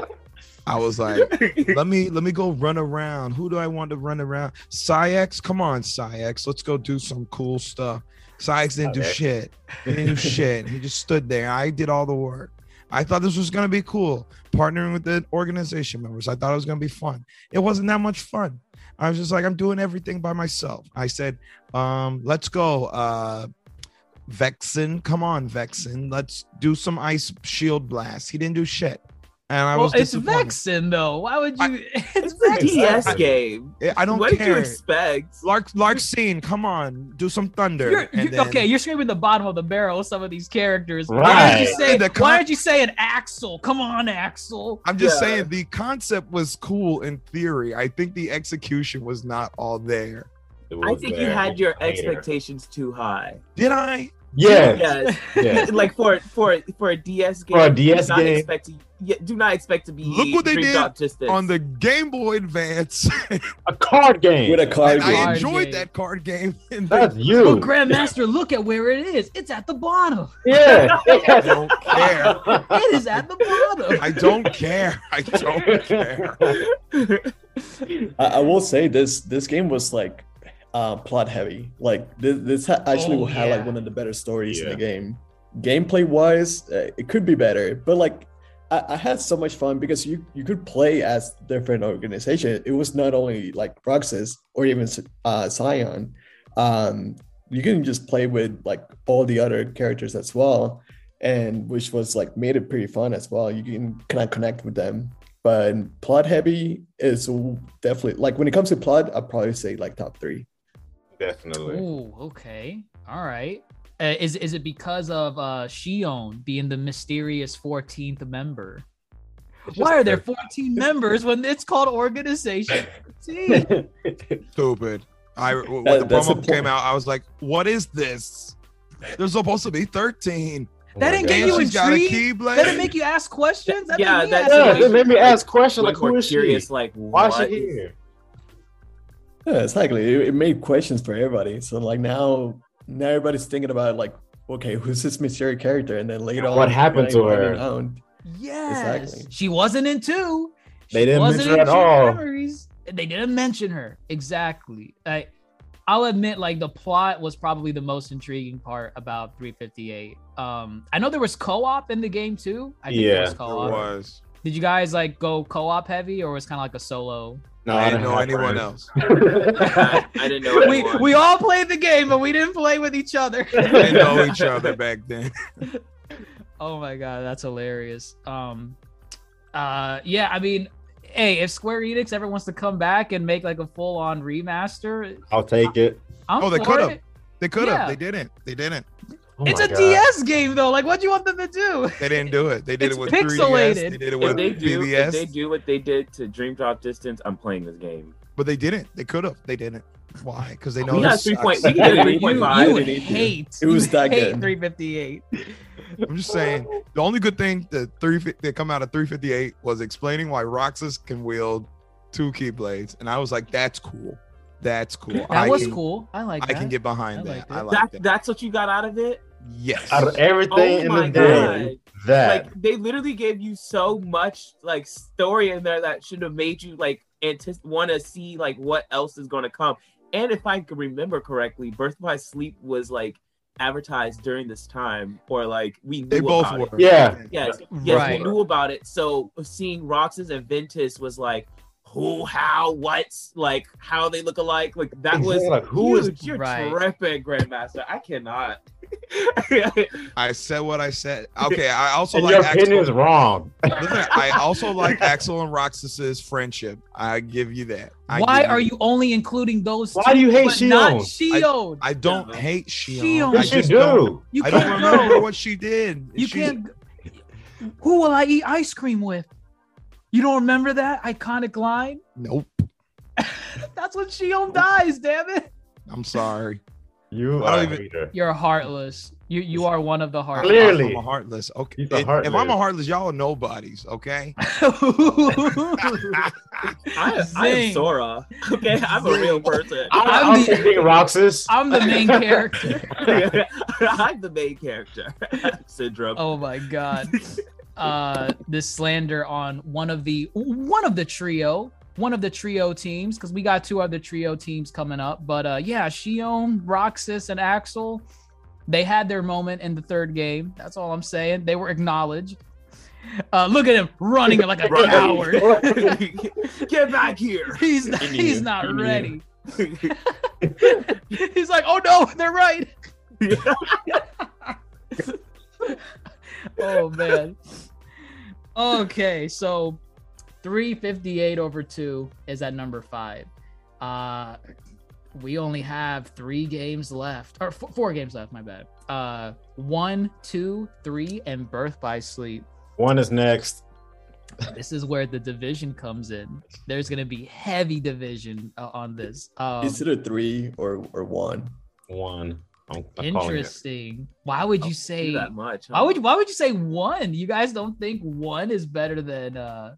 I was like, let me let me go run around. Who do I want to run around? Cyx, come on, Cyx, let's go do some cool stuff. Cyx didn't do shit. He didn't do shit. He just stood there. I did all the work. I thought this was gonna be cool, partnering with the organization members. I thought it was gonna be fun. It wasn't that much fun. I was just like, I'm doing everything by myself. I said, um, let's go. Uh Vexen, come on, Vexen. Let's do some ice shield blast. He didn't do shit. And I well, was it's disappointed. Vexen though. Why would you? it's It's a DS game. I don't what did you expect? Lark Larxene, come on, do some thunder. You're, and you're- then- okay, you're screaming the bottom of the barrel of some of these characters. Why Right. did you say? The con- why did you say an Axel? Come on, Axel. I'm just Yeah. saying the concept was cool in theory. I think the execution was not all there. I was think you had your Later. expectations too high. Did I? Yes. Yes. yes. like for for for a DS game, For a DS do not game. expect to yeah, do not expect to be Look what they did Drop On the Game Boy Advance, A card game. With a card I game. I enjoyed game. that card game. That's the- you. But Grandmaster, look at where it is. It's at the bottom. yeah. I don't care. It is at the bottom. I don't care. I don't care. I, I will say this this game was like uh, plot heavy. Like this, this ha- actually Oh, will have yeah. like one of the better stories in the game. Gameplay wise, uh, it could be better, but like I, I had so much fun because you you could play as different organization. It was not only like Roxas or even uh, Xion. Um, you can just play with like all the other characters as well, and which was like made it pretty fun as well. You can kind of connect with them but plot heavy is definitely like when it comes to plot i'd probably say like top three Definitely. Ooh, okay. All right. Uh, is is it because of uh Xion being the mysterious 14th member? Why are there 14 members when it's called Organization Stupid. I when That- the that's promo came out, I was like, "What is this? There's supposed to be 13." Oh That didn't God. get you she's got a intrigued? That didn't make you ask questions? That Yeah, made me ask Yeah, questions. it made me ask questions like, like who we're is she? curious, like Why is she here? Yeah exactly it, it made questions for everybody so like now now everybody's thinking about like okay who's this mysterious character and then later on What happened to her? out. Yes. Exactly. She wasn't in two. They didn't wasn't mention her in at all. Memories. They didn't mention her. Exactly. I I'll admit like the plot was probably the most intriguing part about 358. Um I know there was co-op in the game too. I think there Yeah, was There co-op. was. Did you guys like go co-op heavy or was kind of like a solo? No, I didn't know anyone friends. else. I, I didn't know We anyone. we all played the game, but we didn't play with each other. We didn't know each other back then. Oh my god, that's hilarious. Um uh yeah, I mean, hey, if Square Enix ever wants to come back and make like a full-on remaster, I'll take it. I'm Oh, they could've. They could have. Yeah. They didn't. They didn't. Oh it's a God. DS game though. Like what do you want them to do? They didn't do it. They did It's it with 3DS. They did it with if they do, if they do what they did to Dream Drop Distance, I'm playing this game. But they didn't. They could have. They didn't. Why? Because they know We got three point- we can get you, you They need to. hate. It was you that hate good. 358. I'm just saying the only good thing that three that come out of 358 was explaining why Roxas can wield two keyblades, and I was like, that's cool. That's cool. That I was can, cool. I like I that. can get behind I that. liked I like That that. that's what you got out of it. Yes. Out of everything Oh in my the god! game, that Like they literally gave you so much like story in there that should have made you like anticipate want to see like what else is going to come. And if I can remember correctly, Birth by Sleep was like advertised during this time, or like we knew They both about were. It. Yeah. Yes, yes, Right. we knew about it. So seeing Roxas and Ventus was like, who, how, what's like how they look alike. Like that was like, who is- huge. You're Right. tripping, Grandmaster. I cannot. I said what I said. Okay. I also and like your opinion is wrong. Listen, I also like Axel and Roxas's friendship. I give you that. I Why are you only including those Why two, do you hate but not Xion? Xion? I don't No. hate Xion. Xion. I Yes, you just don't. you I can't don't remember what she did. You She- can't. Who will I eat ice cream with? You don't remember that iconic line? Nope. That's when Xion dies. Damn it! I'm sorry. You are even- You're heartless. You you are one of the heartless. Clearly. I'm a heartless. Okay. A If- If I'm a heartless. heartless, y'all are nobodies. Okay. I, I am Sora. Okay, I'm a real person. I'm, I'm I'm the- picking Roxas. I'm the main character. I'm the main character. Syndrome. Oh my god. Uh this slander on one of the one of the trio, one of the trio teams, because we got two other trio teams coming up. But uh yeah, Xion, Roxas, and Axel, they had their moment in the third game. That's all I'm saying. They were acknowledged. Uh look at him running like a Right. coward. Get back here. He's not, He he's not He ready. he's like, oh no, they're right. Oh man. Okay, so 358 over 2 is at number 5. Uh we only have 3 games left or f- 4 games left, my bad. Uh 1, 2, 3 and Birth by Sleep. One is next. This is where the division comes in. There's going to be heavy division uh, on this. Um, Is it a three or or one? One. I'm, I'm interesting. Why would you Do say that much? Why would you, why would you say one? You guys don't think one is better than uh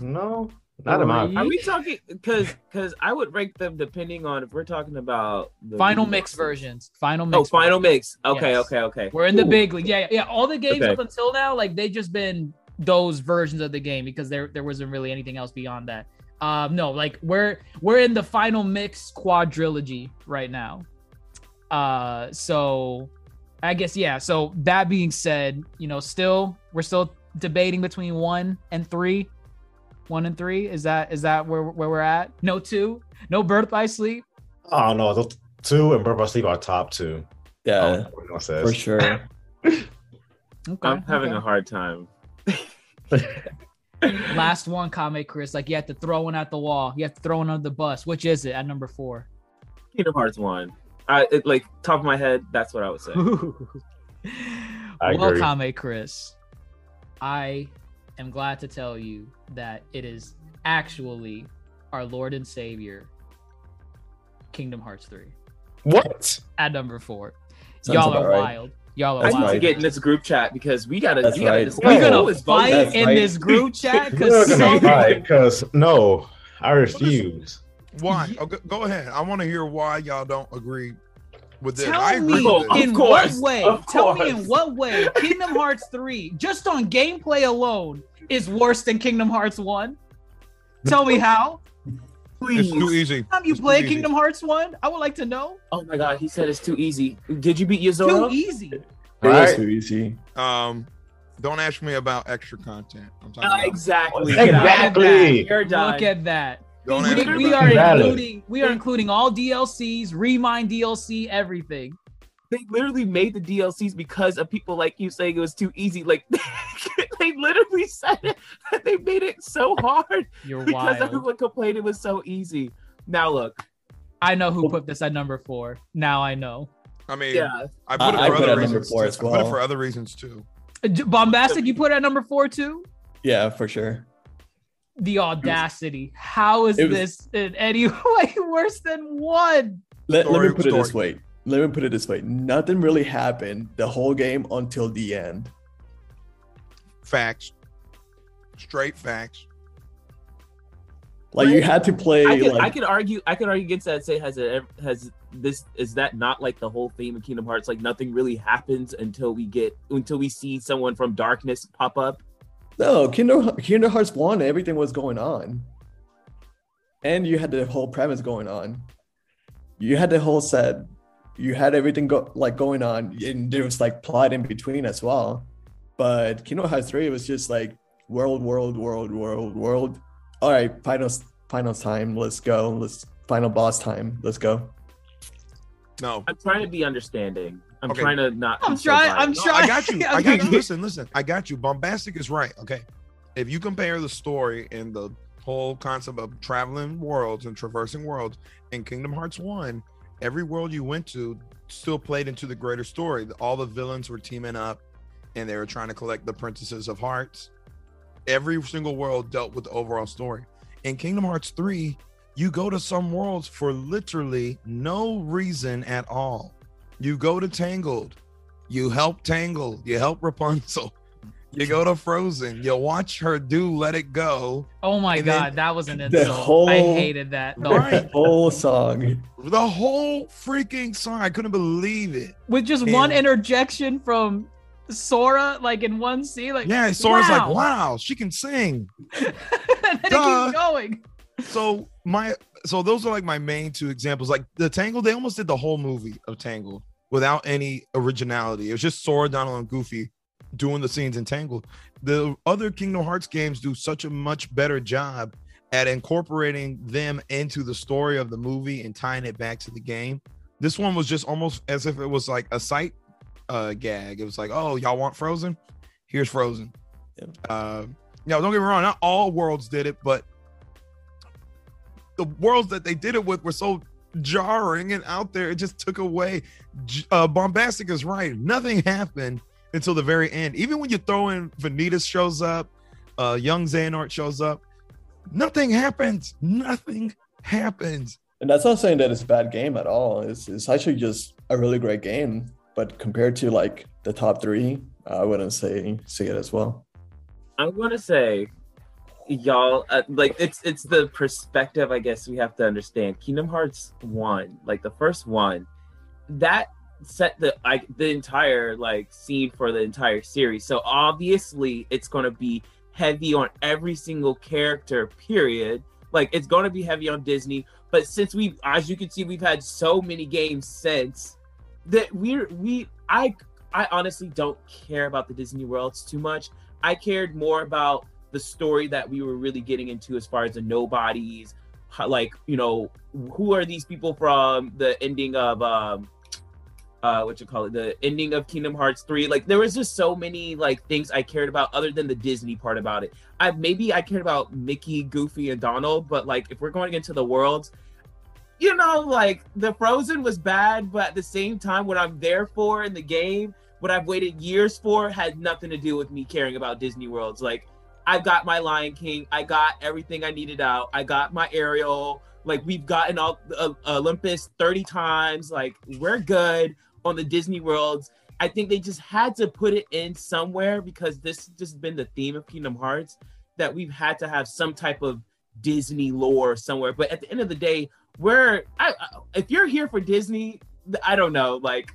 No, not in my Are we talking? Because because I would rank them depending on if we're talking about the final remixes. mix versions? Final mix. Oh, final versions. mix. Okay, Yes. okay, okay. We're in the Ooh. big league. Yeah, yeah, yeah. All the games Okay. up until now, like they've just been those versions of the game because there there wasn't really anything else beyond that. Um, no, like we're we're in the final mix quadrilogy right now. Uh, so I guess yeah. So that being said, you know, still we're still debating between one and three. One and three is that is that where where we're at? No two, no birth by sleep. Oh no, those two and Birth by Sleep are top two. Yeah, Oh, says. for sure. Okay, I'm having okay. a hard time. Last one, Kame Chris. Like you have to throw one at the wall. You have to throw one under the bus. Which is it at number four? Kingdom Hearts one. I it, like top of my head. That's what I would say. I well, agree. Kame Chris, I am glad to tell you that it is actually our Lord and Savior, Kingdom Hearts 3, What? at number four. Sounds Y'all are right. wild. Y'all are wild. I need to get in this group chat because we gotta. That's we gotta right. discuss We're We're gonna who is fight. That's in right. this group chat because gonna because no, I refuse. Why? Oh, go, go ahead. I want to hear why y'all don't agree with this. Tell I agree me with this. in course, what way? of Tell me in what way Kingdom Hearts 3, just on gameplay alone, is worse than Kingdom Hearts 1? Tell me how. It's too easy. Time you It's too play easy. Kingdom Hearts 1? I would like to know. Oh my god, he said it's too easy. Did you beat Yozora? Too Yozora? easy. It was Right? too easy. Um, don't ask me about extra content. I'm talking Uh, about. exactly. Exactly. You're done. Look at that. Don't we, we are including we are including all DLCs, Remind DLC, everything. they literally made the DLCs because of people like you saying it was too easy. Like they literally said it. They made it so hard You're because wild. everyone complained it was so easy. Now look, I know who put this at number four. Now I know. I mean, yeah, I put it I- I for put it other number reasons. four too. as I put it for other reasons too. Bombastic, you put it at number four too? Yeah, for sure. The audacity. How is was- this in any way worse than one? Let, let me put it this way. Let me put it this way. Nothing really happened the whole game until the end. Facts. Straight facts. Like you had to play I could, I could argue. I could argue against that. and Say has it has this is that not like the whole theme of Kingdom Hearts? Like nothing really happens until we get until we see someone from darkness pop up. No Kinder, Kingdom Hearts one. Everything was going on, and you had the whole premise going on. You had the whole set. You had everything go like going on, and there was like plot in between as well. But Kingdom Hearts three was just like world, world, world, world, world. All right, final final time. Let's go. Let's final boss time. Let's go. No. I'm trying to be understanding. I'm Okay. trying to not. I'm be so trying- I'm. No, trying- I got you. I'm got you. Listen, listen. I got you. Bombastic is right. Okay. If you compare the story and the whole concept of traveling worlds and traversing worlds in Kingdom Hearts 1, every world you went to still played into the greater story. All the villains were teaming up and they were trying to collect the princesses of hearts. Every single world dealt with the overall story. In Kingdom Hearts 3, you go to some worlds for literally no reason at all. You go to Tangled, you help Tangle, you help Rapunzel, you go to Frozen, you watch her do Let It Go. Oh my god, then that was an the insult. I hated that. The- Right. whole song. The whole freaking song, I couldn't believe it. With just one interjection from Sora, like in one scene, like Yeah, Sora's like, wow. wow, she can sing. and then it keeps going. so my so those are like my main two examples. Like the Tangle, they almost did the whole movie of Tangle without any originality. It was just Sora, Donald, and Goofy doing the scenes in Tangle. The other Kingdom Hearts games do such a much better job at incorporating them into the story of the movie and tying it back to the game. This one was just almost as if it was like a sight uh gag. It was like, oh, y'all want Frozen? Here's Frozen. Yeah. Uh, no, don't get me wrong. Not all worlds did it, but the worlds that they did it with were so jarring and out there. It just took away. Uh, Bombastic is right. Nothing happened until the very end. Even when you throw in Vanitas shows up, uh, young Xehanort shows up, nothing happens. Nothing happens. And that's not saying that it's a bad game at all. It's, it's actually just a really great game. But compared to like the top three, I wouldn't say see it as well. I'm gonna say, y'all, uh, like it's it's the perspective I guess we have to understand. Kingdom Hearts one, like the first one, that set the like the entire like scene for the entire series. So obviously it's gonna be heavy on every single character. Period. Like it's gonna be heavy on Disney. But since we, as you can see, we've had so many games since that we're we I I honestly don't care about the Disney worlds too much. I cared more about the story that we were really getting into as far as the nobodies, like you know, who are these people from the ending of um, uh, what you call it, the ending of Kingdom Hearts three. Like there was just so many like things I cared about other than the Disney part about it. I maybe I cared about Mickey, Goofy, and Donald, but like if we're going into the worlds, you know, like the Frozen was bad, but at the same time, what I'm there for in the game, what I've waited years for, had nothing to do with me caring about Disney worlds. Like, I got my Lion King, I got everything I needed out, I got my Ariel. Like, we've gotten all uh, Olympus 30 times. Like, we're good on the Disney worlds. I think they just had to put it in somewhere because this has just been the theme of Kingdom Hearts that we've had to have some type of Disney lore somewhere. But at the end of the day, we're I, if you're here for Disney, I don't know, like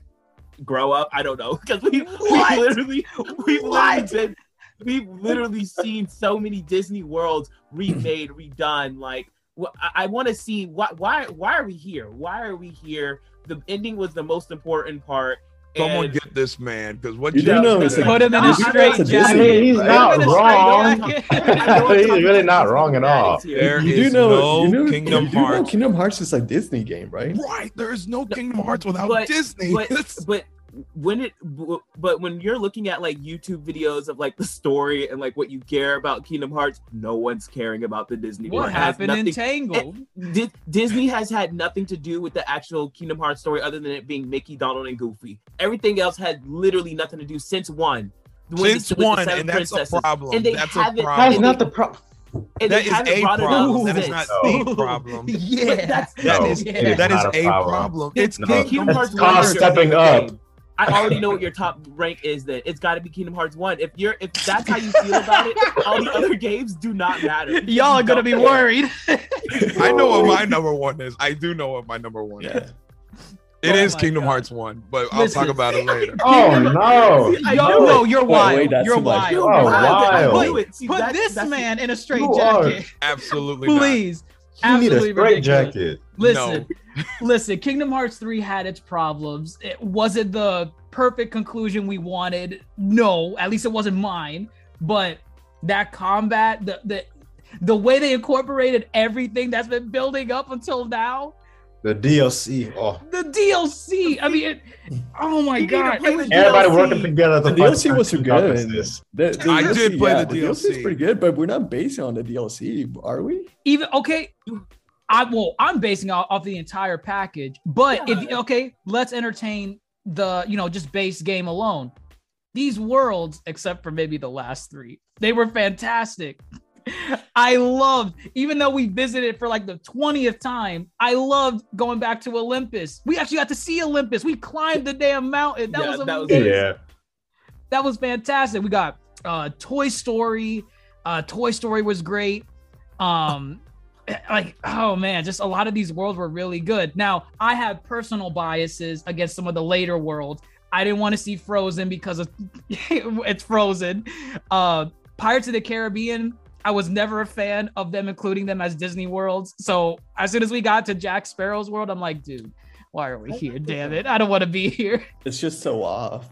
grow up. I don't know because we we literally we've literally been we've literally seen so many Disney worlds remade, redone. Like wh- I, I want to see why why why are we here? Why are we here? The ending was the most important part. Someone and- get this man because what You you do know no, it's no, a, Put him in no, a I- straight jacket. Disney- I mean, he's Put not him in a straight wrong. jacket. I know He's really not wrong at all. Disney. There you is do know, no you know, Kingdom you do know Hearts. Kingdom Hearts is a Disney game, right? Right, there is no Kingdom Hearts without but- Disney. but but when it but when you're looking at like youtube videos of like the story and like what you care about kingdom hearts no one's caring about the disney What one. It has happened in nothing- Tangled? Di- disney has had nothing to do with the actual kingdom hearts story other than it being mickey donald and goofy everything else had literally nothing to do since one Since the- with the one, and that's a problem. And they That's a haven't- problem. That's not the problem. And That they is haven't a brought it up problem. That is not No. the problem. yeah. But that's That No, is it is that is not a a problem. problem. It's No. Kingdom Kingdom Hearts It's one called is your stepping up. game. I already know what your top rank is. Then it's got to be Kingdom Hearts one. If you're if that's how you feel about it, all the other games do not matter. Y'all are gonna be care. worried. I know what my number one is. I do know what my number one Yeah. is. It Oh is Kingdom God. Hearts one, but I'll Listen. talk about it later. Oh no! I Yo, knew no, it. you're Wait, wild. wait, that's you're too much. wild. Oh, I wild. knew it. See, Put that- this that's- man in a straight You jacket, Absolutely not. please. You need a Absolutely straight ridiculous. jacket. Listen, listen. Kingdom Hearts 3 had its problems. It wasn't the perfect conclusion we wanted. No, at least it wasn't mine. But that combat, the the the way they incorporated everything that's been building up until now, The DLC. Oh, the DLC. I mean, it, oh my You god, play it was the everybody DLC. working together. The to DLC fight was the good. darkness. The, the I did play the The DLC is pretty good, but we're not basing on the DLC, are we? even okay. I well, I'm basing off, off the entire package, but if okay, let's entertain the you know just base game alone. These worlds, except for maybe the last three, they were fantastic. I loved, even though we visited for like the 20th time, I loved going back to Olympus. We actually got to see Olympus. We climbed the damn mountain. That Yeah, was that was- Yeah. that was fantastic. We got uh Toy Story. Uh Toy Story was great. Um like oh man, just a lot of these worlds were really good. Now, I have personal biases against some of the later worlds. I didn't want to see Frozen because of it's Frozen. Uh Pirates of the Caribbean, I was never a fan of them including them as Disney worlds. So, as soon as we got to Jack Sparrow's world, I'm like, dude, why are we here? Damn it. I don't want to be here. It's just so off.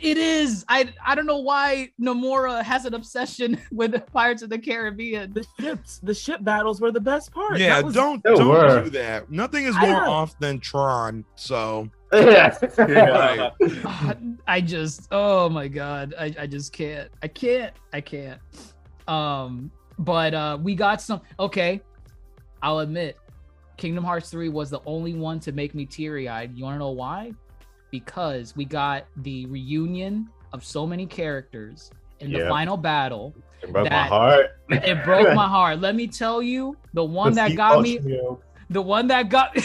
It is. I I don't know why Nomura has an obsession with the Pirates of the Caribbean. The ships, the ship battles were the best part. Yeah, was- don't don't were. do that. Nothing is more off than Tron. So Yeah. Right. Uh, I just oh my god. I, I just can't. I can't. I can't. Um but uh we got some okay. I'll admit Kingdom Hearts 3 was the only one to make me teary-eyed. You want to know why? Because we got the reunion of so many characters in the final battle. It broke my heart. It broke my heart. Let me tell you, the one that got me The one that got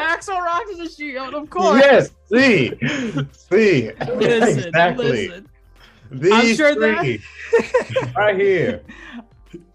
Axel Roxas a Xion, of course. Yes, see, see, Listen, exactly. listen. These sure that- three right here.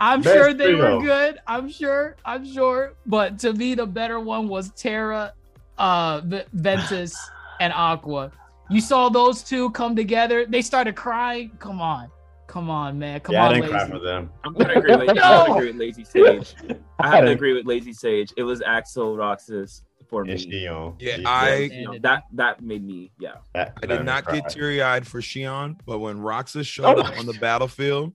I'm Best sure they were good. I'm sure. I'm sure. But to me, the better one was Terra, uh, V- Ventus, and Aqua. You saw those two come together. They started crying. Come on, come on, man. Come yeah, I on, didn't cry for them. I'm gonna agree with. I No. have to agree with Lazy Sage. I have to agree with Lazy Sage. It was Axel Roxas for It's me. Xion. Yeah, She- I- You know, that that made me yeah. that- I did not cried. get teary eyed for Xion, but when Roxas showed up on the battlefield,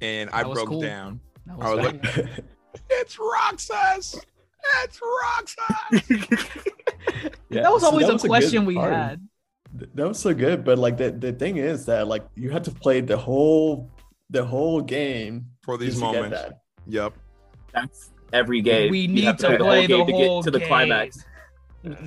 and I broke cool. down. That I was was like, "It's Roxas! It's Roxas!" Yeah, that was so always a good question we part. had. That was so good, but like the, the thing is that like you had to play the whole the whole game For these just to get moments. that. Yep. That's every game. We need have to the play whole the game to whole get to the game. climax.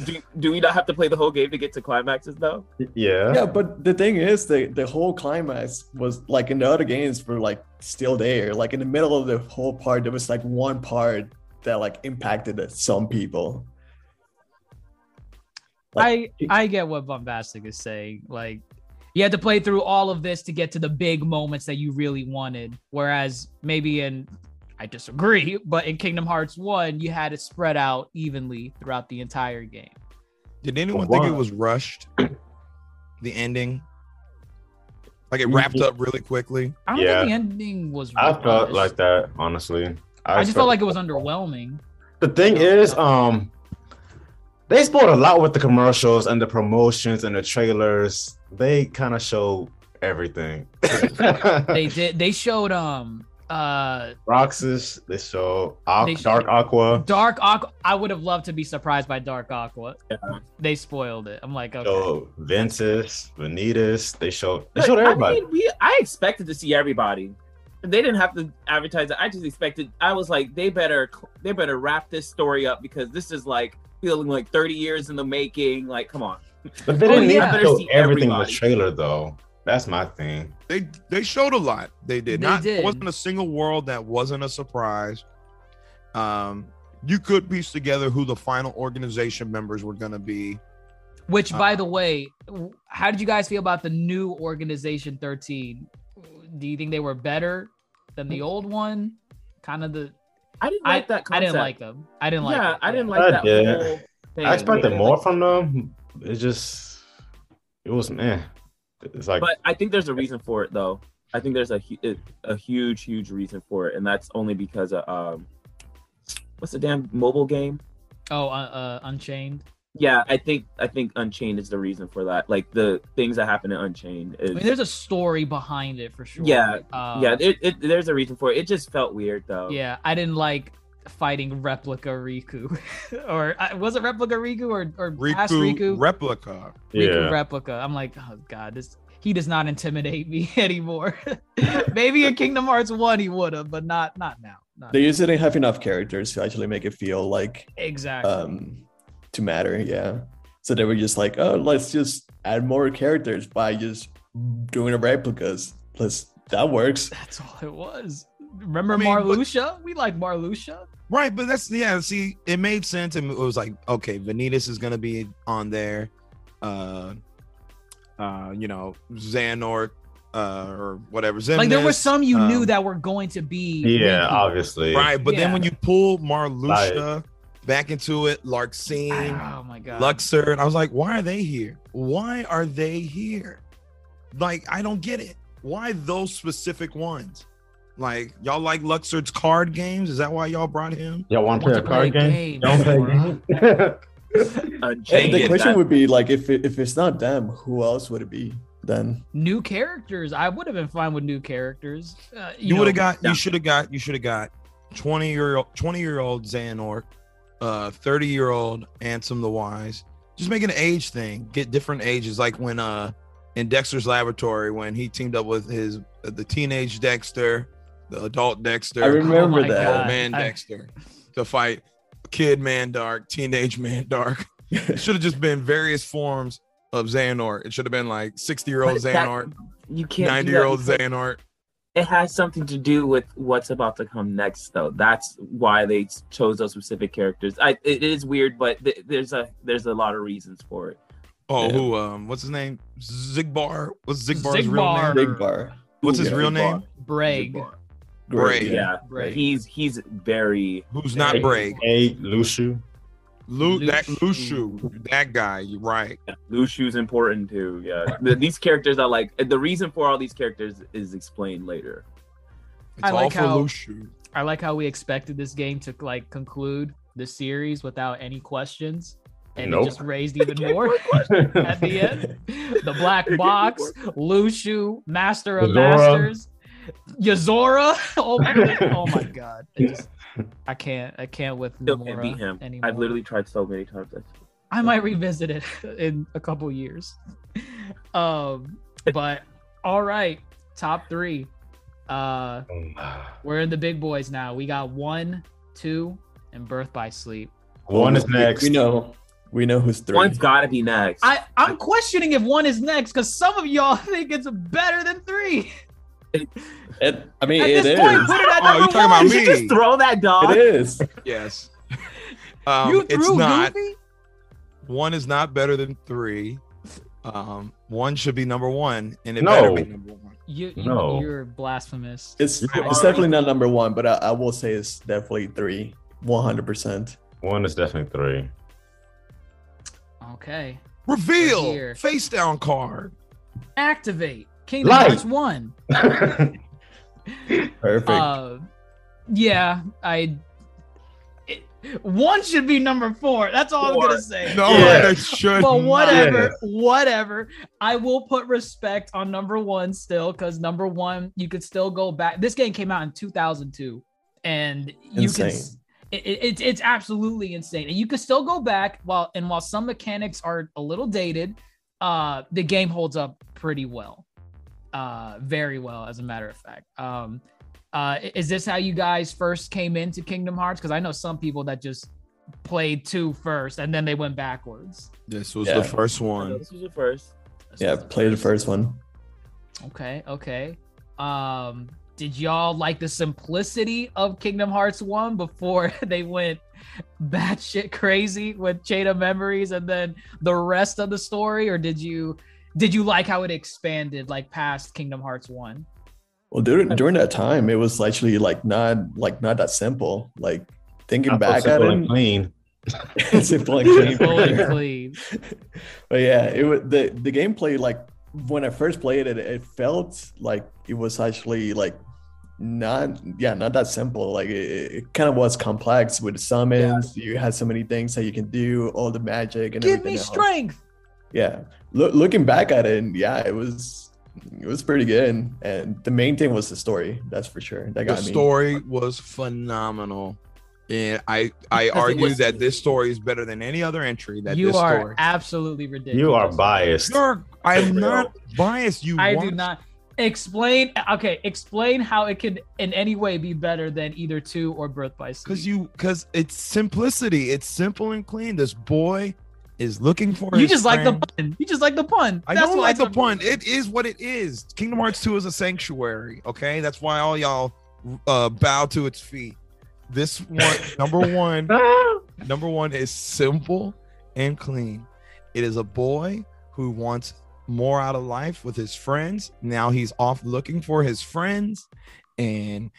Do, do we not have to play the whole game to get to climaxes though? Yeah. Yeah, but the thing is, the the whole climax was like in the other games were like still there. Like in the middle of the whole part, there was like one part that like impacted some people. I I get what Bombastic is saying. Like you had to play through all of this to get to the big moments that you really wanted. Whereas maybe in I disagree, but in Kingdom Hearts 1, you had it spread out evenly throughout the entire game. Did anyone think it was rushed? The ending? Like it mm-hmm. wrapped up really quickly. I don't Yeah. think the ending was I felt like that, honestly. I just felt- felt like it was underwhelming. The thing is, um, they spoiled a lot with the commercials and the promotions and the trailers. They kind of show everything. They did they showed um uh Roxas, they show Aqu- They sh- Dark Aqua, Dark Aqua. I would have loved to be surprised by Dark Aqua. Yeah. They spoiled it. I'm like, okay. show Ventus, Vanitas. They showed they Look, showed I everybody. mean, we I expected to see everybody. They didn't have to advertise it. I just expected. I was like, they better they better wrap this story up because this is like feeling like 30 years in the making. Like, come on. but they Oh, didn't need yeah. to show see everything in the trailer, though. That's my thing. They they showed a lot. They did. They Not did. Wasn't a single world that wasn't a surprise. Um, you could piece together who the final organization members were gonna be. Which, by Uh, the way, how did you guys feel about the new Organization 13? Do you think they were better than the old one? Kind of the. I didn't I, like that I didn't like them. I didn't like. yeah, it. I didn't I like that did. whole thing. I expected Yeah. more from them. It just, it was man. It's like But I think there's a reason for it, though. I think there's a a huge, huge reason for it, and that's only because of um, what's the damn mobile game? Oh, uh, uh, Unchained. Yeah, I think I think Unchained is the reason for that. Like the things that happen in Unchained is I mean, there's a story behind it for sure. Yeah, Uh, yeah. It, it there's a reason for it. It just felt weird though. yeah. I didn't like fighting replica Riku, or was it replica Riku or or past Riku, Riku? replica. Riku yeah. replica. I'm like, oh god, this he does not intimidate me anymore. Maybe in Kingdom Hearts one he would have, but not not now. Not They just didn't have enough characters to actually make it feel like exactly. um to matter. Yeah. So they were just like, oh, let's just add more characters by just doing the replicas. Let's that works. That's all it was. Remember I mean, but- We like Marluxia. Right, but that's yeah. See, it made sense, and it was like, okay, Vanitas is gonna be on there. Uh, uh, you know, Xehanort, uh, or whatever. Like there were some you knew um, that were going to be. Yeah, linky. obviously. Right, but then when you pull Marluxia back into it, Larxene, Oh my god. Luxord, and I was like, why are they here? Why are they here? Like, I don't get it. Why those specific ones? Like, y'all like Luxord's card games? Is that why y'all brought him? Y'all want to play a Want play card game? game, Don't play a game. And the question that- would be like, if it, if it's not them, who else would it be then? New characters. I would have been fine with new characters. Uh, You, would have got, yeah. you should have got, you should have got 20 year old, 20 year old Xehanort, uh, 30 year old Ansem the Wise. Just make an age thing, get different ages. Like when, uh, in Dexter's laboratory, when he teamed up with his, uh, the teenage Dexter, the adult Dexter. I remember Oh that. Old man I- Dexter to fight kid Mandark, teenage Mandark. It should have just been various forms of Xehanort. It should have been like 60 year old But that- Xehanort, You can't. do 90 that year old because Xehanort. It has something to do with what's about to come next, though. That's why they chose those specific characters. I, it is weird, but th- there's a there's a lot of reasons for it. Oh, Yeah. who? Um, what's his name? Xigbar. What's Xigbar's real Xigbar. name? Big bar. What's his Yeah. real name? Braig. Bray. Yeah, Braig. he's he's very Who's not Hey. Bray? Hey, Luxu. Lu, that Luxu. Luxu. That guy. You're right. Luxu's important too. Yeah, The- these characters are like the reason for all these characters is explained later. It's I all like for how- Luxu. I like how we expected this game to like conclude the series without any questions. And Nope. it just raised even more at the end. The black box, Luxu, Master of Yozora. Masters, Yozora. Oh my, oh my god. It just, I can't I can't with Still can't beat him. anymore. I've literally tried so many times. I might revisit it in a couple years. Um, but all right, top three. Uh, we're in the big boys now. We got one, two, and Birth by Sleep. One is next. We know. We know who's three. One's got to be next. I I'm questioning if one is next because some of y'all think it's better than three. It, I mean, At it this is. point, put it at Oh, you talking one. about you should me? just throw that dog. It is. Yes. Um, you it's threw not. Goofy. One is not better than three. Um, one should be number one, and it No. better be number one. You, you No. you're blasphemous. It's You it's definitely not number one, but I, I will say it's definitely three. One hundred percent. One is definitely three. Okay. Reveal face down card. Activate. Kingdom Light. Hearts one. Perfect. Uh, yeah, I. It, one should be number four. That's all I'm gonna say. No, Yeah. it should. But not. whatever, whatever. I will put respect on number one still, because number one, you could still go back. This game came out in 2002, and you can. Insane. It, it, it's it's absolutely insane, and you can still go back. While and while some mechanics are a little dated, uh, the game holds up pretty well, uh, very well, as a matter of fact. Um, uh, is this how you guys first came into Kingdom Hearts? Because I know some people that just played two first and then they went backwards. This was Yeah. the first one. This was the first. yeah, play the first one. Okay, okay. Um, did y'all like the simplicity of Kingdom Hearts 1 before they went batshit crazy with Chain of Memories and then the rest of the story? Or did you did you like how it expanded like past Kingdom Hearts 1? Well, during during that time, it was actually like not like not that simple. Like thinking I thought back at simple and it, clean. simple and clean. Full and clean. but yeah, it was the the gameplay. Like when I first played it, it felt like it was actually like not yeah not that simple. Like it, it kind of was complex with summons. You had so many things that you can do, all the magic and Give everything me else. strength. Yeah, Loo- looking back at it, and yeah, it was it was pretty good. And the main thing was the story. That's for sure. That The got me. story was phenomenal. And I I Because argue was- that this story is better than any other entry that You this are story. absolutely ridiculous. You are biased. You're, I'm not biased. You I want- do not explain. Okay, explain how it could in any way be better than either two or Birth by Sleep. Cause you, cause it's simplicity. It's simple and clean. This boy is looking for. You his just like the pun. You just like the pun. I That's don't why like the it's- pun. It is what it is. Kingdom Hearts 2 is a sanctuary. Okay, that's why all y'all uh, bow to its feet. This one, number one, number one is simple and clean. It is a boy who wants more out of life with his friends. Now he's off looking for his friends, and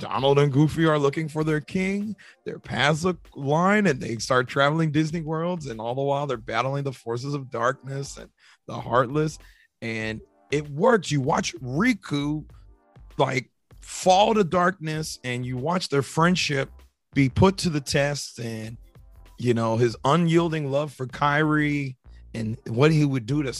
Donald and Goofy are looking for their king. Their paths line, and they start traveling Disney worlds, and all the while they're battling the forces of darkness and the heartless, and it works. You watch Riku like fall to darkness, and you watch their friendship be put to the test, and you know his unyielding love for Kairi and what he would do to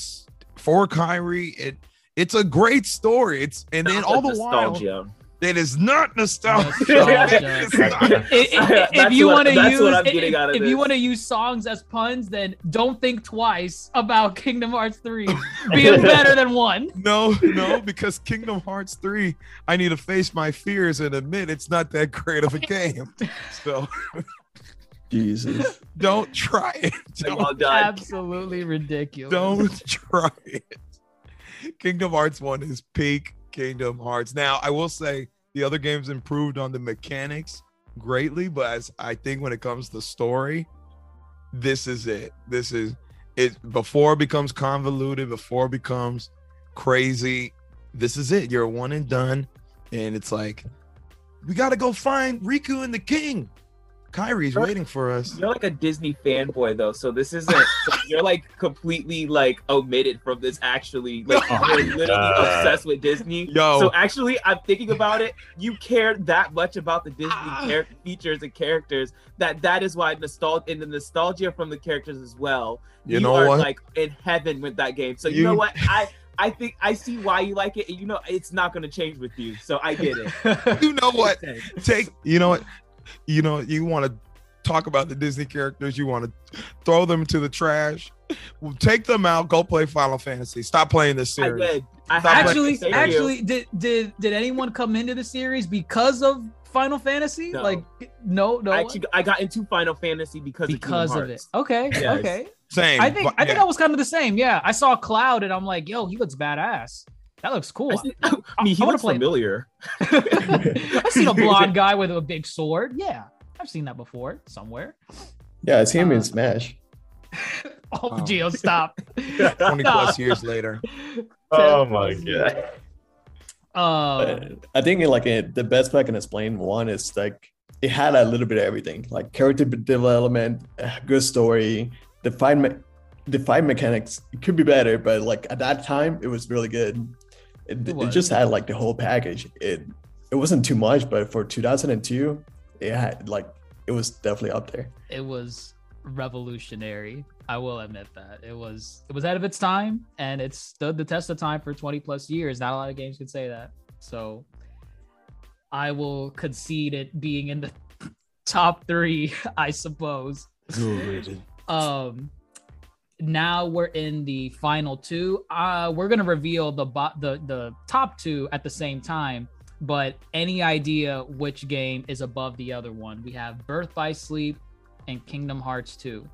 for Kairi. It it's a great story. It's and then all like the while nostalgia. it is not nostalgia. Nostalgia. It's not. I- I- if you want to use if- getting out of if you want to use songs as puns, then don't think twice about Kingdom Hearts 3 being better than one. No, no, because Kingdom Hearts 3, I need to face my fears and admit it's not that great of a game. So Jesus. don't try it. Don't. Absolutely ridiculous. don't try it. Kingdom Hearts 1 is peak Kingdom Hearts. Now, I will say the other games improved on the mechanics greatly, but as I think when it comes to story, this is it. This is it before it becomes convoluted, before it becomes crazy. This is it. You're one and done. And it's like, we got to go find Riku and the king. Kairi's Sure. waiting for us. You're like a Disney fanboy though, so this isn't. so you're like completely like omitted from this. Actually, like Oh you're literally God. obsessed with Disney. Yo. So actually, I'm thinking about it. You care that much about the Disney Ah. char- features and characters that that is why nostalgia and the nostalgia from the characters as well. You know are what? like in heaven with that game. So you, You- know what? I I think I see why you like it, and you know it's not going to change with you. So I get it. You know what? take you know what you know you want to talk about the disney characters you want to throw them to the trash well, take them out go play final fantasy stop playing this I series did. I Stop have to actually, say to you- actually, did did did anyone come into the series because of Final Fantasy? No. Like, no, no, I actually I got into Final Fantasy because because of, of it. Okay, Yes. okay. same I think but I think yeah. I was kind of the same. Yeah, I saw Cloud and I'm like, yo, he looks badass. That looks cool. I, see- I mean, he I wanna looks familiar. I've seen a blonde guy with a big sword. Yeah, I've seen that before somewhere. Yeah, it's him Uh, in Smash. Oh, Wow. Geo, stop. 20 plus years later Oh my god. Uh, I think like it, the best way I can explain one is like it had a little bit of everything, like character development, uh, good story, the fight, me- the fight mechanics. It could be better, but like at that time, it was really good. It, It it, just had like the whole package. It it wasn't too much, but for 2002, it had like it was definitely up there. it was revolutionary. I will admit that it was it was ahead of its time, and it stood the test of time for 20 plus years. Not a lot of games could say that. So I will concede it being in the top three, I suppose. Um, now we're in the final two. Uh, we're gonna reveal the bo- the the top two at the same time. But any idea which game is above the other one? We have Birth by Sleep and Kingdom Hearts 2.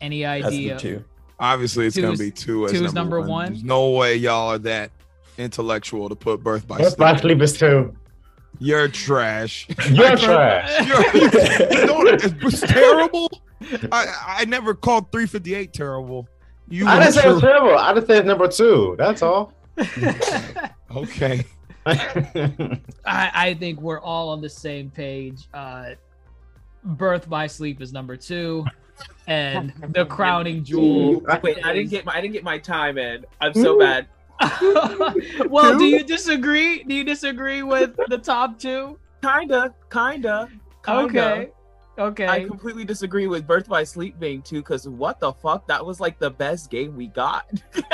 Any That's idea? the two. obviously it's Two gonna be two as two is number, number one. one? there's no way y'all are that intellectual to put birth by Birth by sleep Sleep is two. you're trash You're trash. You're- know, it's, it's terrible I, I never called 358 terrible you I didn't say it was terrible. I just said number two. That's all. okay I, I think we're all on the same page. Uh, Birth by Sleep is number two, and the crowning jewel. Wait, I didn't get my I didn't get my time in. I'm so bad. well, do you disagree? Do you disagree with the top two? Kinda, kinda. kinda. Okay. Okay. I completely disagree with Birth by Sleep being too, because what the fuck? That was like the best game we got.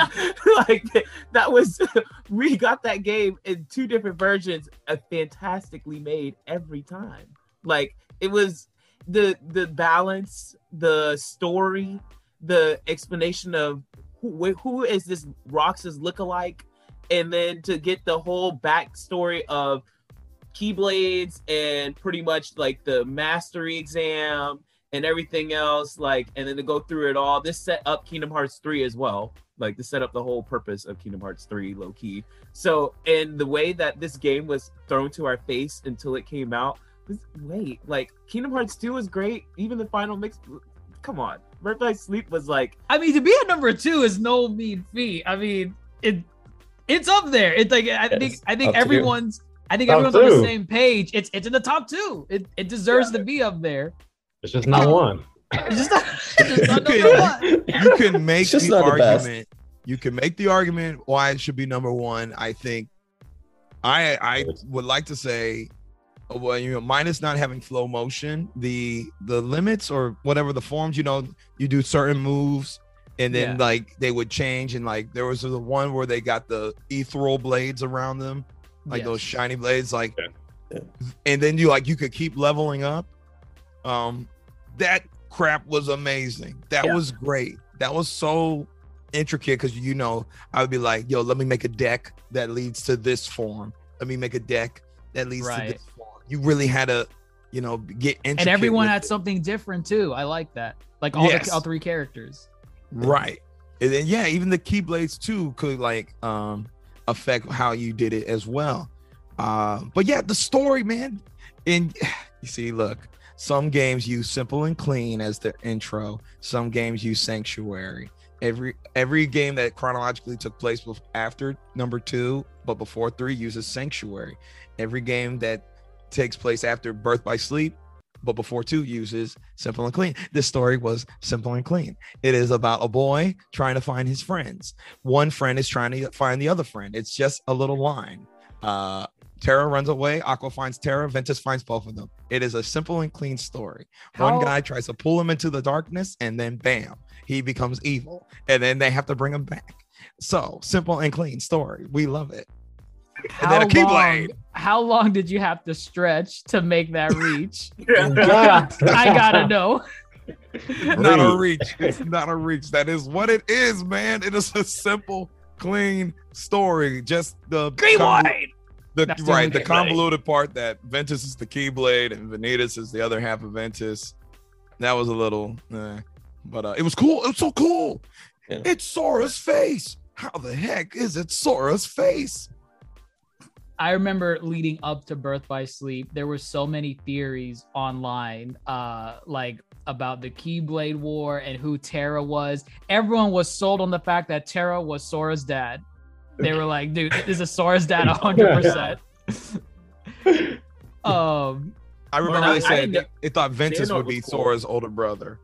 like that was we got that game in two different versions, uh, fantastically made every time. Like it was the the balance, the story, the explanation of who who is this Roxas lookalike, and then to get the whole backstory of keyblades and pretty much like the mastery exam and everything else. Like, and then to go through it all, this set up Kingdom Hearts 3 as well. Like, to set up the whole purpose of Kingdom Hearts 3, low key. So, and the way that this game was thrown to our face until it came out was wait, like, Kingdom Hearts 2 was great. Even the final mix, come on. Birth by Sleep was like, I mean, to be at number two is no mean feat. I mean, it it's up there. It's like I think I think top two. everyone's I think Top everyone's on the same page. It's it's in the top two. It it deserves to be up there. It's just not one. It's just not, it's just not You can- one. you can make It's just the not the best. argument. You can make the argument why it should be number one. I think. I I would like to say, uh, well, you know, minus not having flow motion, the the limits or whatever the forms, you know, you do certain moves, and then Yeah. like they would change, and like there was the one where they got the ethereal blades around them, like Yes. those shiny blades, like, Yeah. and then you like you could keep leveling up. Um, that crap was amazing. That Yeah. was great. That was so intricate because you know I would be like, yo, let me make a deck that leads to this form. Let me make a deck that leads Right. to this form. You really had to, you know, get intricate. and everyone had it. something different too. I like that. Like all Yes. the all three characters. right. And then yeah, even the keyblades too could like um affect how you did it as well. Uh, but yeah, the story, man. And you see, look, some games use simple and clean as their intro. Some games use sanctuary. Every every game that chronologically took place after number two, but before three, uses sanctuary. Every game that takes place after Birth by Sleep, but before two, uses simple and clean. This story was simple and clean. It is about a boy trying to find his friends. One friend is trying to find the other friend. It's just a little line. Uh, Terra runs away. Aqua finds Terra. Ventus finds both of them. It is a simple and clean story. How- One guy tries to pull him into the darkness, and then bam, he becomes evil. And then they have to bring him back. So simple and clean story. We love it. How then a long, Keyblade. how long did you have to stretch to make that reach? Yeah. I gotta know. not a Reach. reach. It's not a reach. That is what it is, man. It is a simple, clean story. Just the Green convol- the That's right, the thing. convoluted part that Ventus is the Keyblade and Vanitas is the other half of Ventus. That was a little, eh. but uh, it was cool. It was so cool. Yeah. It's Sora's face. How the heck is it Sora's face? I remember leading up to Birth by Sleep, there were so many theories online, uh, like about the Keyblade War and who Terra was. Everyone was sold on the fact that Terra was Sora's dad. They were like, dude, this is Sora's dad 100%. um, I remember I- they said I- they, they thought Ventus would be cool. Sora's older brother.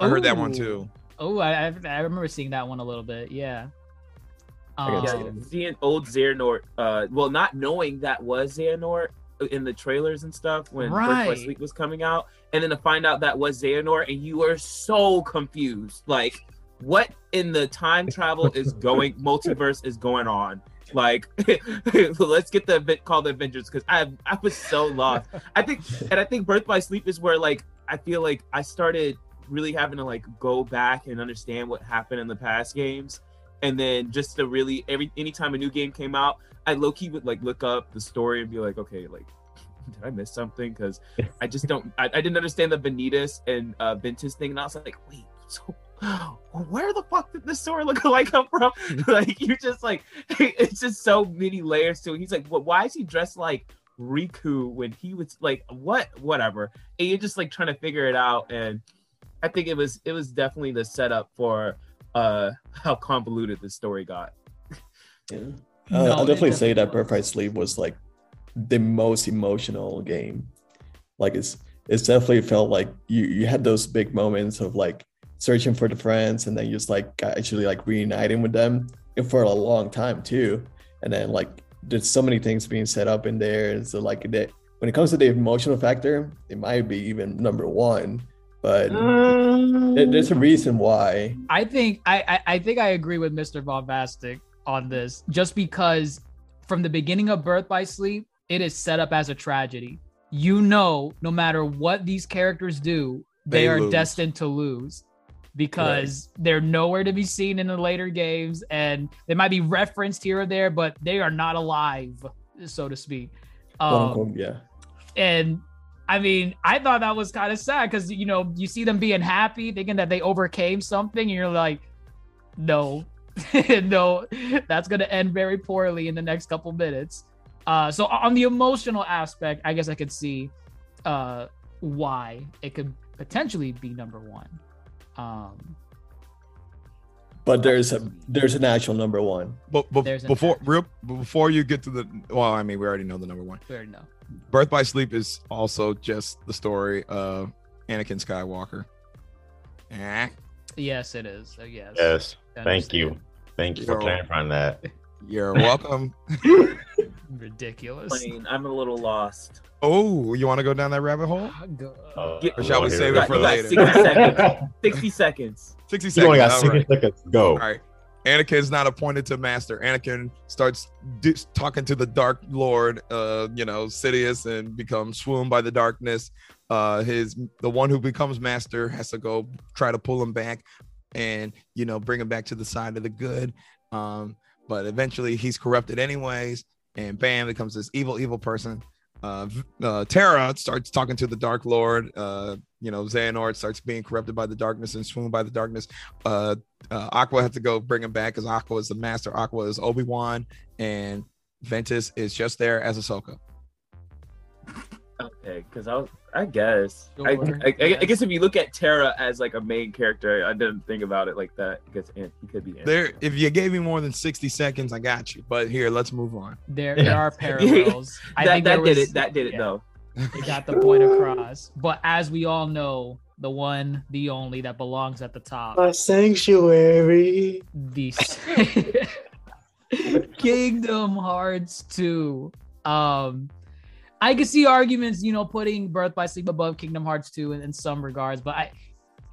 I heard that one too. Oh, I, I I remember seeing that one a little bit. Yeah. Um, it. seeing old Xehanort, uh, well, not knowing that was Xehanort in the trailers and stuff when Birth by Right. Sleep was coming out, and then to find out that was Xehanort, and you were so confused. Like, what in the time travel is going, multiverse is going on? Like, let's get the event called the Avengers because I I was so lost. I think, and I think Birth by Sleep is where like I feel like I started really having to like go back and understand what happened in the past games and then just to really every anytime a new game came out i low-key would like look up the story and be like okay like did i miss something? Because i just don't I, I didn't understand the vanitas and uh ventus thing and i was like wait so where the fuck did this story look like come from? Like you just like it's just so many layers to it. He's like well, why is he dressed like riku when he was like what whatever? And you're just like trying to figure it out and i think it was it was definitely the setup for uh how convoluted the story got Yeah. No, Uh, I'll definitely say that definitely Birth by Sleep was like the most emotional game. Like it's it's definitely felt like you you had those big moments of like searching for the friends and then you just like actually like reuniting with them for a long time too. And then like there's so many things being set up in there. And so like that when it comes to the emotional factor, it might be even number one. But there- there's a reason why. I think I, I I think I agree with Mr. Bombastic on this, just because from the beginning of Birth by Sleep, it is set up as a tragedy. You know, no matter what these characters do, they, They are lose. destined to lose because they're nowhere to be seen in the later games, and they might be referenced here or there, but they are not alive, so to speak. Um, unquote, yeah. and I mean, I thought that was kind of sad because you know you see them being happy, thinking that they overcame something, and you're like, no, no, that's gonna end very poorly in the next couple minutes. Uh, so on the emotional aspect, I guess I could see uh, why it could potentially be number one. Um, But there's a there's an actual number one. But, but before real before you get to the well, I mean, we already know the number one. we already know. Birth by Sleep is also just the story of Anakin Skywalker. Eh, Yes, it is. So yes. Yes. Thank you. Thank you for You're clarifying that. you're welcome. Ridiculous. Plain, I'm a little lost. oh, you want to go down that rabbit hole? Uh, Get- Or shall we here save we it for later? 60 seconds. 60 seconds. 60 You seconds. only got 60 right. seconds go. All right. Anakin's not appointed to master. Anakin starts di- talking to the Dark Lord, uh, you know, Sidious, and becomes swooned by the darkness. Uh, his the one who becomes master has to go try to pull him back, and you know, bring him back to the side of the good. Um, but eventually, he's corrupted anyways, and bam, becomes this evil, evil person. Uh, uh, Terra starts talking to the Dark Lord. Uh, you know, Xehanort starts being corrupted by the darkness and swooned by the darkness. Uh, uh, Aqua had to go bring him back because Aqua is the master. Aqua is Obi Wan, and Ventus is just there as Ahsoka. Okay, because I was, I guess, I, I, I, I guess if you look at Terra as like a main character, I didn't think about it like that. Because guess Ant- he could be. There, if you gave me more than sixty seconds, I got you. But here, let's move on. There, there are parallels. I that think that there did was- it. That did it yeah. though. It got the point across. But as we all know, the one, the only that belongs at the top, My sanctuary. the Kingdom Hearts 2. Um, I can see arguments, you know, putting Birth by Sleep above Kingdom Hearts 2 in, in some regards, but I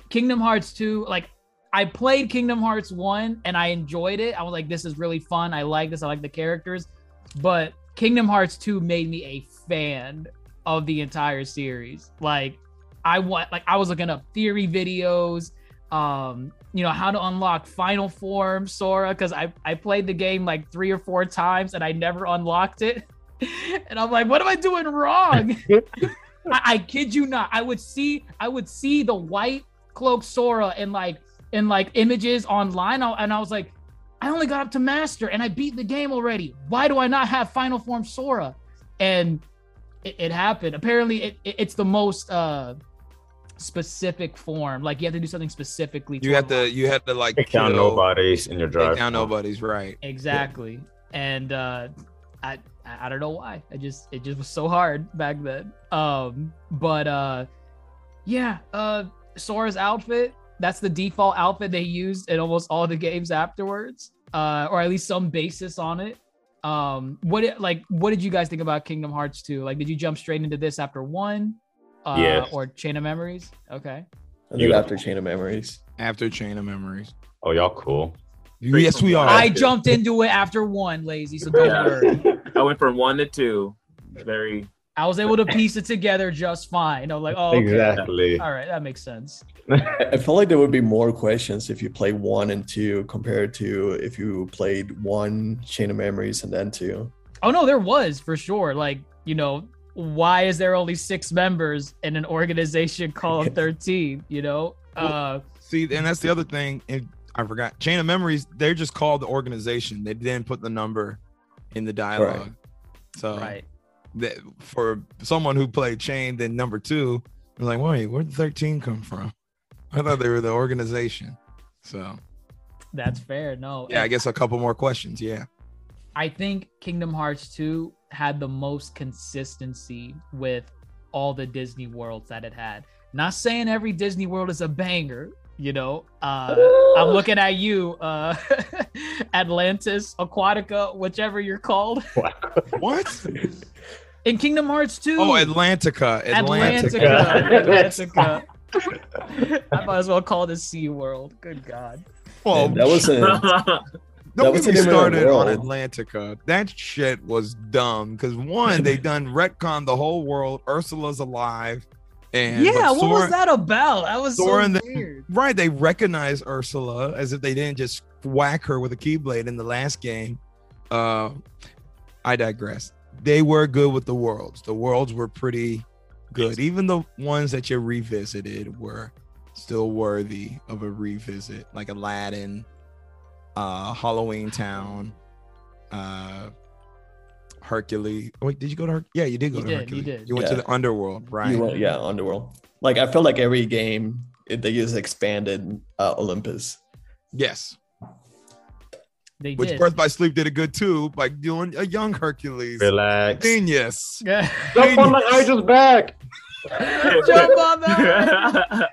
Kingdom Hearts 2, like I played Kingdom Hearts 1 and I enjoyed it. I was like, this is really fun. I like this. I like the characters. But Kingdom Hearts 2 made me a fan of the entire series. Like I want like I was looking up theory videos, um, you know, how to unlock final form Sora, because I, I played the game like three or four times and I never unlocked it. and I'm like, what am I doing wrong? I, I kid you not. I would see I would see the white cloak Sora in like in like images online, and I was like, I only got up to master and I beat the game already. Why do I not have final form Sora? And it, it happened. Apparently, it, it- it's the most uh specific form. Like you have to do something specifically. You have to, you have to like Take down nobodies in your drive. Take down nobody's right. exactly. And uh, I I I don't know why. I just it just was so hard back then. Um, but uh, yeah. Uh, Sora's outfit. That's the default outfit they used in almost all the games afterwards. Uh, or at least some basis on it. Um, what it, like what did you guys think about Kingdom Hearts 2? Like, did you jump straight into this after one? Uh, Yes. Or Chain of Memories? Okay. I think after Chain of Memories. After Chain of Memories. Oh, y'all cool. Yes, we are. I jumped into it after one, lazy. So don't worry. I went from one to two. Very. I was able to piece it together just fine. I'm like, oh, okay. Exactly. All right, that makes sense. I I feel like there would be more questions if you play one and two compared to if you played one Chain of Memories and then two. Oh no, there was for sure. Like, you know, why is there only six members in an organization called 13? You know? Uh See, and that's the other thing. And I forgot. Chain of Memories. They're just called the organization. They didn't put the number in the dialogue. So right. that for someone who played Chain, then number two, I'm like, wait, where'd the 13 come from? I thought they were the organization. So That's fair. No. yeah, I guess a couple more questions. Yeah. I think Kingdom Hearts 2 had the most consistency with all the Disney worlds that it had. Not saying every Disney world is a banger, you know. Uh I'm looking at you, uh Atlantis, Aquatica, whichever you're called. What? In Kingdom Hearts 2. Oh, Atlantica. Atlantica. Atlantica. Atlantica. I might as well call this Sea World. Good God. Well, And that was a Don't That was get me the name started on. Atlantica. That shit was dumb because one, they done retcon the whole world. Ursula's alive, and yeah, but what Sora- was that about? That was Sora so weird. Right, they recognize Ursula as if they didn't just whack her with a keyblade in the last game. Uh, I digress. They were good with the worlds. The worlds were pretty good. Even the ones that you revisited were still worthy of a revisit, like Aladdin, uh, Halloween Town, uh, Hercules. Wait, did you go to? Her- yeah, you did go You to did, you did. You went to the Underworld, right? You went, yeah, Underworld. Like I felt like every game it, they just expanded uh, Olympus. Yes. They Which did. Birth by Sleep did a good too by doing a young Hercules. Relax. Genius. Yeah. Jump on the Hydra's back. Jump on that.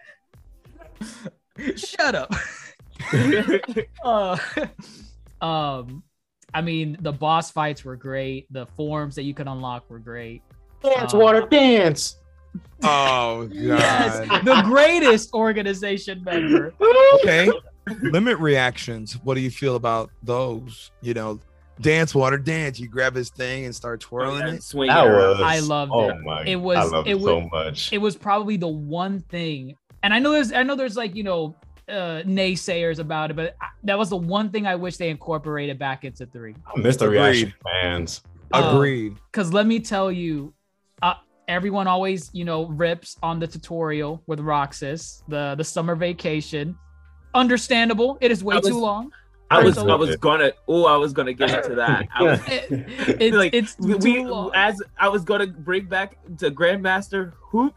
Shut up. uh, um, I mean, the boss fights were great. The forms that you could unlock were great. Dance, Uh, water, dance. Oh god. Yes, the greatest organization member. okay. Limit reactions. What do you feel about those? You know, dance, water, dance. You grab his thing and start twirling it. Swing That was. I loved oh it. my. It was- I love it it, so was- much. It was probably the one thing, and I know there's, I know there's like you know, uh, naysayers about it, but I, that was the one thing I wish they incorporated back into three. I miss the Agreed. reaction fans. Uh, Agreed. Because let me tell you, uh, everyone always, you know, rips on the tutorial with Roxas, the the summer vacation. Understandable. It is way was- too long. I was So- I was gonna oh I was gonna get into that. I was, It, it- like it's we, too we long. as I was gonna bring back to Grandmaster Hoop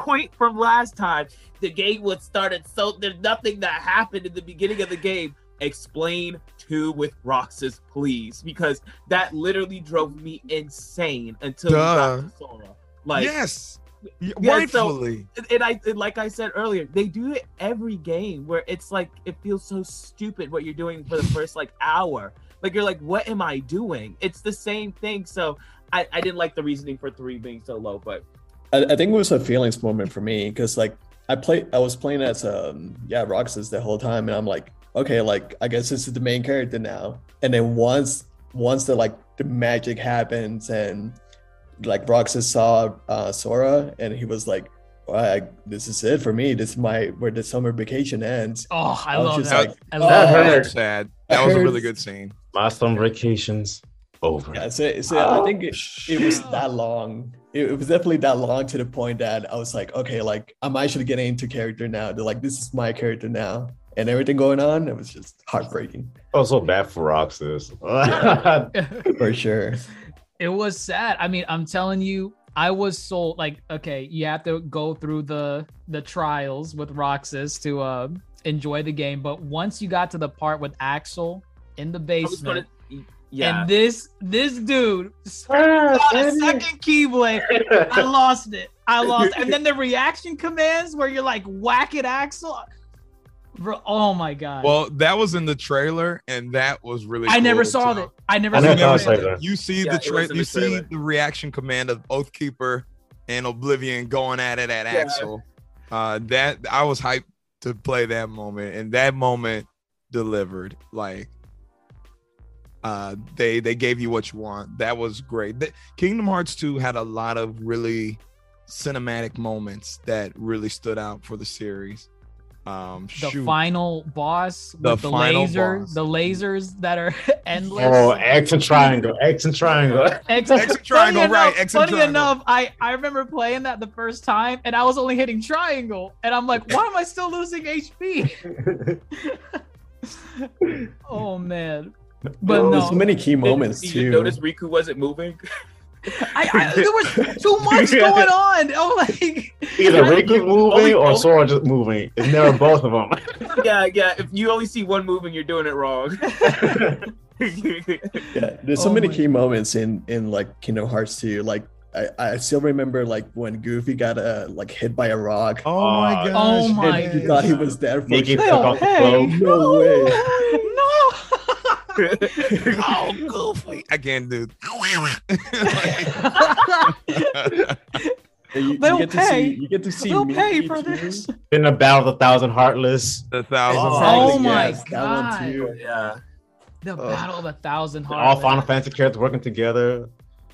point from last time. The game was started so there's nothing that happened in the beginning of the game. Explain two with Roxas, please, because that literally drove me insane until we got Sora. Like yes. Yeah, so- Rightfully. and I and like I said earlier, they do it every game where it's like it feels so stupid what you're doing for the first like hour. Like you're like, what am I doing? It's the same thing. So I, I didn't like the reasoning for three being so low, but I, I think it was a feelings moment for me because like I play I was playing as um yeah Roxas the whole time and I'm like okay like I guess this is the main character now and then once once the like the magic happens and like Roxas saw uh Sora and he was like well, I, this is it for me this is my where the summer vacation ends oh, I I love that. like, I love That that. hurt. Sad. That was a really good scene. My summer vacations over. yeah so, so I think it, it was that long it, it was definitely that long to the point that I was like okay like I'm actually getting into character now they're like this is my character now and everything going on it was just heartbreaking I felt so bad for Roxas. for sure it was sad. I mean, I'm telling you, I was sold. Like, okay, you have to go through the the trials with Roxas to uh, enjoy the game. But once you got to the part with Axel in the I was basement, gonna yeah. and this this dude got a second keyblade, I lost it. I lost. And then the reaction commands where you're like whack it, Axel. Bro, oh my god. Well, that was in the trailer, and that was really. I never saw too. that. I never I saw never saw trailer. it. You see Yeah, the it tra- was in you the see the reaction command of Oathkeeper and Oblivion going at it at Yeah. Axel. Uh, that I was hyped to play that moment, and that moment delivered. Like, uh, they they gave you what you want. That was great. The, Kingdom Hearts 2 had a lot of really cinematic moments that really stood out for the series. Um, The shoot. final boss The with the final laser, boss. the lasers that are endless. Oh, X and triangle, X and triangle. X, X and triangle, funny right, Enough, X and funny triangle. enough, I I remember playing that the first time, and I was only hitting triangle, and I'm like, why am I still losing HP? oh man, but There's so many key Did- moments did you too. notice Riku wasn't moving? I, I there was too much going on. Oh, like Either Riku moving Only- or only- Sora just moving. It's never both of them. yeah, yeah. If you only see one moving, you're doing it wrong. Yeah, there's so Oh many my- key moments in in like Kingdom Hearts 2. Like I, I still remember like when Goofy got uh, like hit by a rock. Oh my gosh! oh my and he thought he was dead for Mickey sure. took off the hey. No way. No. oh, Goofy! I can't do. And you, They'll you get to pay. see you get to see They'll pay for this. In the battle of the thousand heartless. the thousand. Oh, Hearts. Oh my yes, that one God. too. yeah. The Ugh. battle of a thousand heartless. All. Final Fantasy characters working together.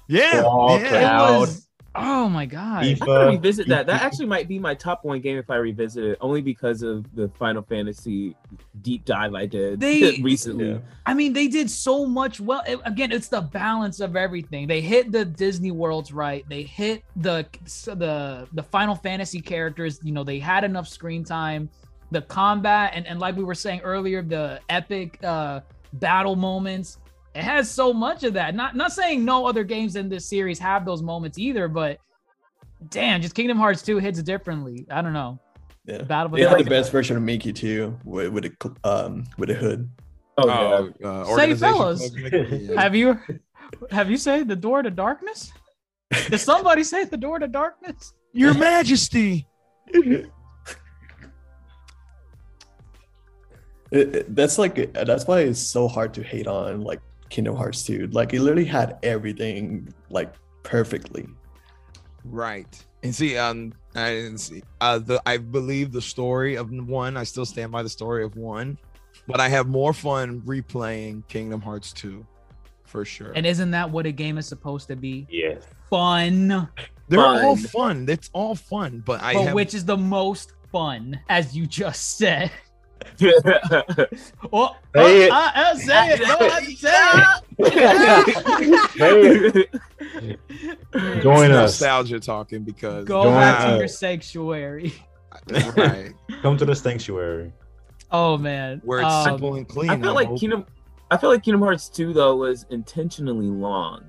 Yeah, All yeah. It was Oh my god. I gotta revisit that. That actually might be my top one game if I revisit it, only because of the Final Fantasy deep dive I did They- recently. Yeah. I mean, they did so much well. It- again, it's the balance of everything. They hit the Disney worlds right. They hit the the the Final Fantasy characters. You know, they had enough screen time. The combat and and like we were saying earlier, the epic uh battle moments. It has so much of that. Not not saying no other games in this series have those moments either, but damn, just Kingdom Hearts 2 hits differently. I don't know. Yeah. Battle They had the Royale. best version of Mickey too, with, with a um with a hood. Oh, yeah. Oh, uh, Say, organization fellas. Yeah. Have you have you said the door to darkness? Did somebody say the door to darkness? Your Majesty. It- it- that's like that's why it's so hard to hate on like Kingdom Hearts 2. Like it literally had everything like perfectly. Right. And see, um, I didn't see. Uh, the I believe the story of one. I still stand by the story of one, but I have more fun replaying Kingdom Hearts 2, for sure. And isn't that what a game is supposed to be? Yes. Fun. They're all fun. fun. It's all fun, but I but have which is the most fun, as you just said. Yeah. Oh, Say oh, it. uh, say it. Go ahead, say it. Join it's us. nostalgia talking because Go Join back to your sanctuary. right Come to the sanctuary. Oh man. where it's Um, simple and clean. I feel like hoping. Kingdom. I feel like Kingdom Hearts 2 though was intentionally long.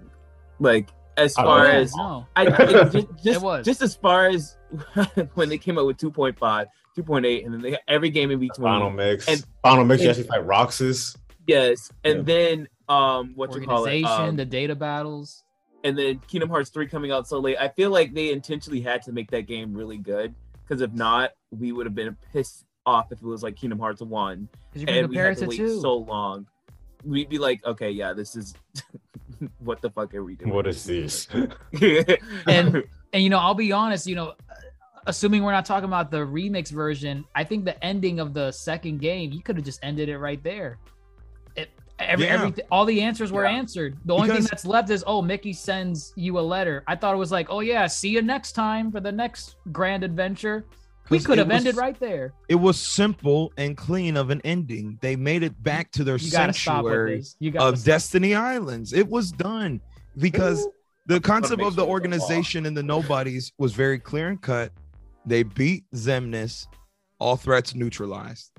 Like as far yeah, as no. I it, just, just, was. just as far as when they came out with 2.5, 2.8, and then they every game in between. Final mix. And- Final mix. You actually fight Roxas. Yes, and Yeah. then um, what you call it? organization, Um, the data battles. and then Kingdom Hearts 3 coming out so late. I feel like they intentionally had to make that game really good because if not, we would have been pissed off if it was like Kingdom Hearts 1 Because you can and we had to to wait two. so long. We'd be like, okay, yeah, this is what the fuck are we doing? What is this? And- and you know, I'll be honest, you know, assuming we're not talking about the remix version, I think the ending of the second game, you could have just ended it right there. It, every, Yeah. everything, all the answers were Yeah. answered. The only thing that's left is, oh, Mickey sends you a letter. I thought it was like, oh yeah, see you next time for the next grand adventure. We could have was- ended right there. it was simple and clean of an ending. They made it back to their You gotta stop with sanctuary. You got of Destiny Islands. It was done because the concept of the it a law. organization and the nobodies was very clear and cut. They beat Xemnas, all threats neutralized.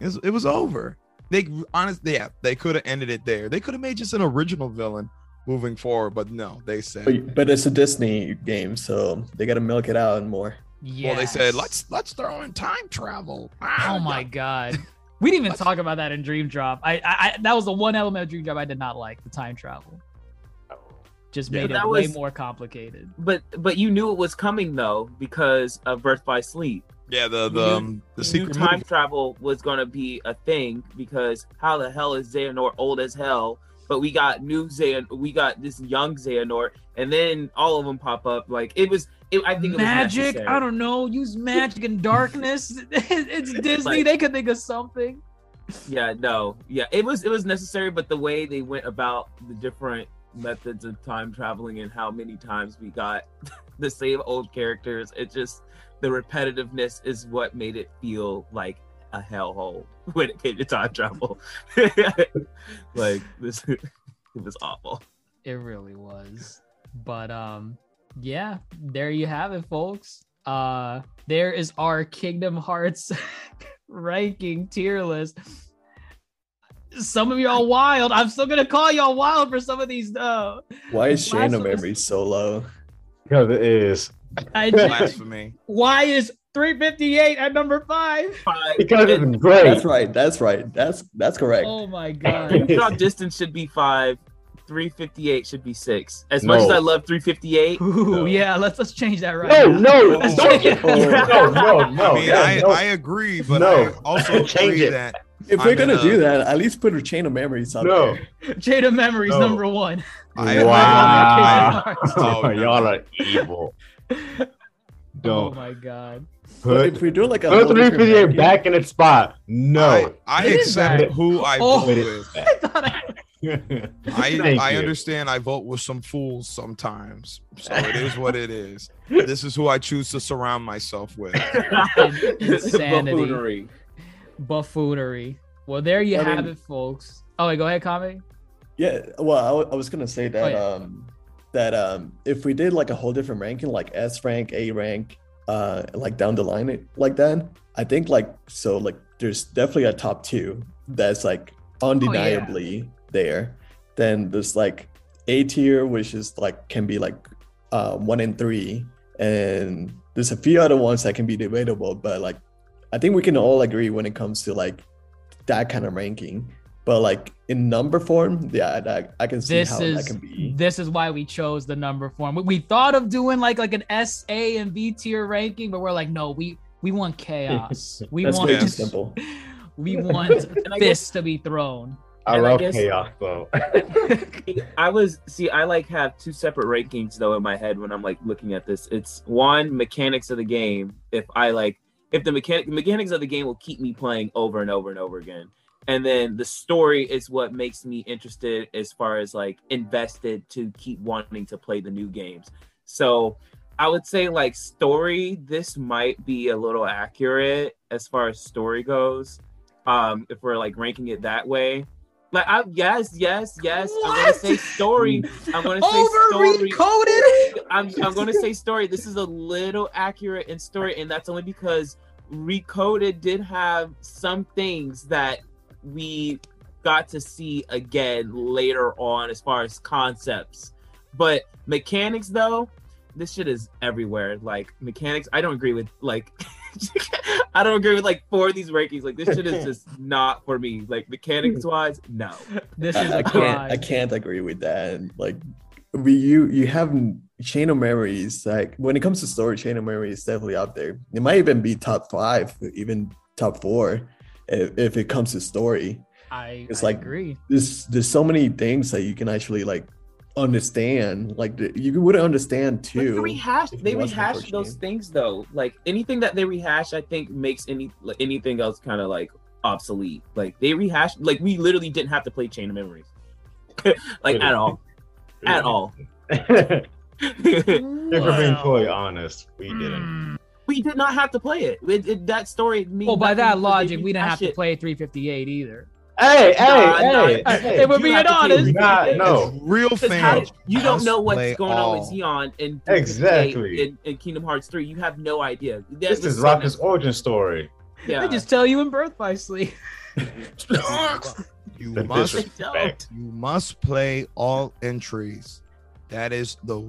It was, it was over. They honestly, yeah, they could have ended it there. They could have made just an original villain moving forward, but no, they said. But, but it's a Disney game, so they got to milk it out and more. Yeah. Well, they said let's let's throw in time travel. Ah, Oh my god. We didn't even talk about that in Dream Drop. I, I, I that was the one element of Dream Drop I did not like, the time travel. Just Yeah, made it that way was- more complicated. but but you knew it was coming though because of Birth by Sleep. Yeah, the the um, the secret time movie. travel was gonna be a thing because how the hell is Xehanort old as hell? But we got new Xehan, we got this young Xehanort, and then all of them pop up. Like it was, it, I think it was magic. necessary. I don't know. Use magic and darkness. it's Disney. Like- they could think of something. Yeah, no, yeah, it was it was necessary, but the way they went about the different methods of time traveling and how many times we got the same old characters, it just the repetitiveness is what made it feel like a hellhole when it came to time travel. like this, it was awful. It really was. But um, yeah, there you have it, folks. Uh, there is our Kingdom Hearts ranking tier list. Some of y'all wild. I'm still gonna call y'all wild for some of these. though. Why is Last Shane one was- memory so low? Because it is. I, Blasphemy. why is 358 at number five? Five. Because it's great. That's right. That's right. That's that's correct. Oh my god. drop distance should be five. 358 should be six. As much as I love 358, Ooh, yeah, let's let's change that right. No, now. no, Let's don't. Oh, no, no, no. I mean, yeah, I, no. I agree, but No. I also Change agree it. that if I'm we're gonna a- do that, at least put a chain of memories up No. there. Chain of Memories No. number one. I, Wow. Oh. Y'all are evil. Oh Don't my god. Put if we do like a put 358 back in its spot. No. I, I accept who I Oh. vote with. I thought I, I I understand. I vote with some fools sometimes, so it is what it is. This is who I choose to surround myself with. Insanity. Buffoonery. Well, there you I have mean- it, folks. Oh, wait, go ahead, Kame. Yeah, well, I, was gonna say that yeah. um that um if we did like a whole different ranking, like S rank, A rank, uh, like down the line like that, I think like so like there's definitely a top two that's like undeniably there. Then there's like A tier, which is like can be like uh one and three, and there's a few other ones that can be debatable, but like I think we can all agree when it comes to like that kind of ranking. But like in number form, yeah, I, I can see This how is that can be. this is why we chose the number form. We, we thought of doing like like an S, A, and B tier ranking, but we're like, no, we we want chaos. We That's want way too simple. we want And I guess fists to be thrown. I And I love guess- chaos though. I was see, I like have two separate rankings though in my head when I'm like looking at this. It's one mechanics of the game. If I like, if the mechanic the mechanics of the game will keep me playing over and over and over again, and then the story is what makes me interested as far as like invested to keep wanting to play the new games. So I would say like story, this might be a little accurate as far as story goes. Um, if we're like ranking it that way. Like I yes, yes, yes. I'm gonna say story. I'm gonna say story. recoded. I'm, I'm going to say story. This is a little accurate in story, and that's only because Recoded did have some things that we got to see again later on as far as concepts. But mechanics, though, this shit is everywhere. Like mechanics, I don't agree with like. I don't agree with like four of these rankings. Like this shit is just not for me. Like mechanics wise, no. This is I, I a can't I can't agree with that. And like we you you have chain of memories. Like when it comes to story, chain of memories is definitely up there. It might even be top five, even top four, if, if it comes to story. I, It's I like- agree. There's there's so many things that you can actually like understand. Like you wouldn't understand But too. They rehash. if They rehash those game. things though. Like anything that they rehash, I think makes any like, anything else kind of like obsolete. Like they rehash. Like we literally didn't have to play Chain of Memories, like at all, at all. If we're being Well, totally honest, we didn't. mm. we did not have to play it. It- it- that story. means Well, by that logic, we didn't have rehash to play 358 either. Hey, hey, Nah, hey, nah, hey, hey, we're you being have to play honest. Nah, 358. no. Real 'Cause how fans. did- you don't know what's play going on with all. Xion in Exactly. in, in Kingdom Hearts 3. You have no idea. That This is so Rocket's origin story. Yeah. They just tell you in Birth by Sleep. You The must disrespect. you must play all entries. That is the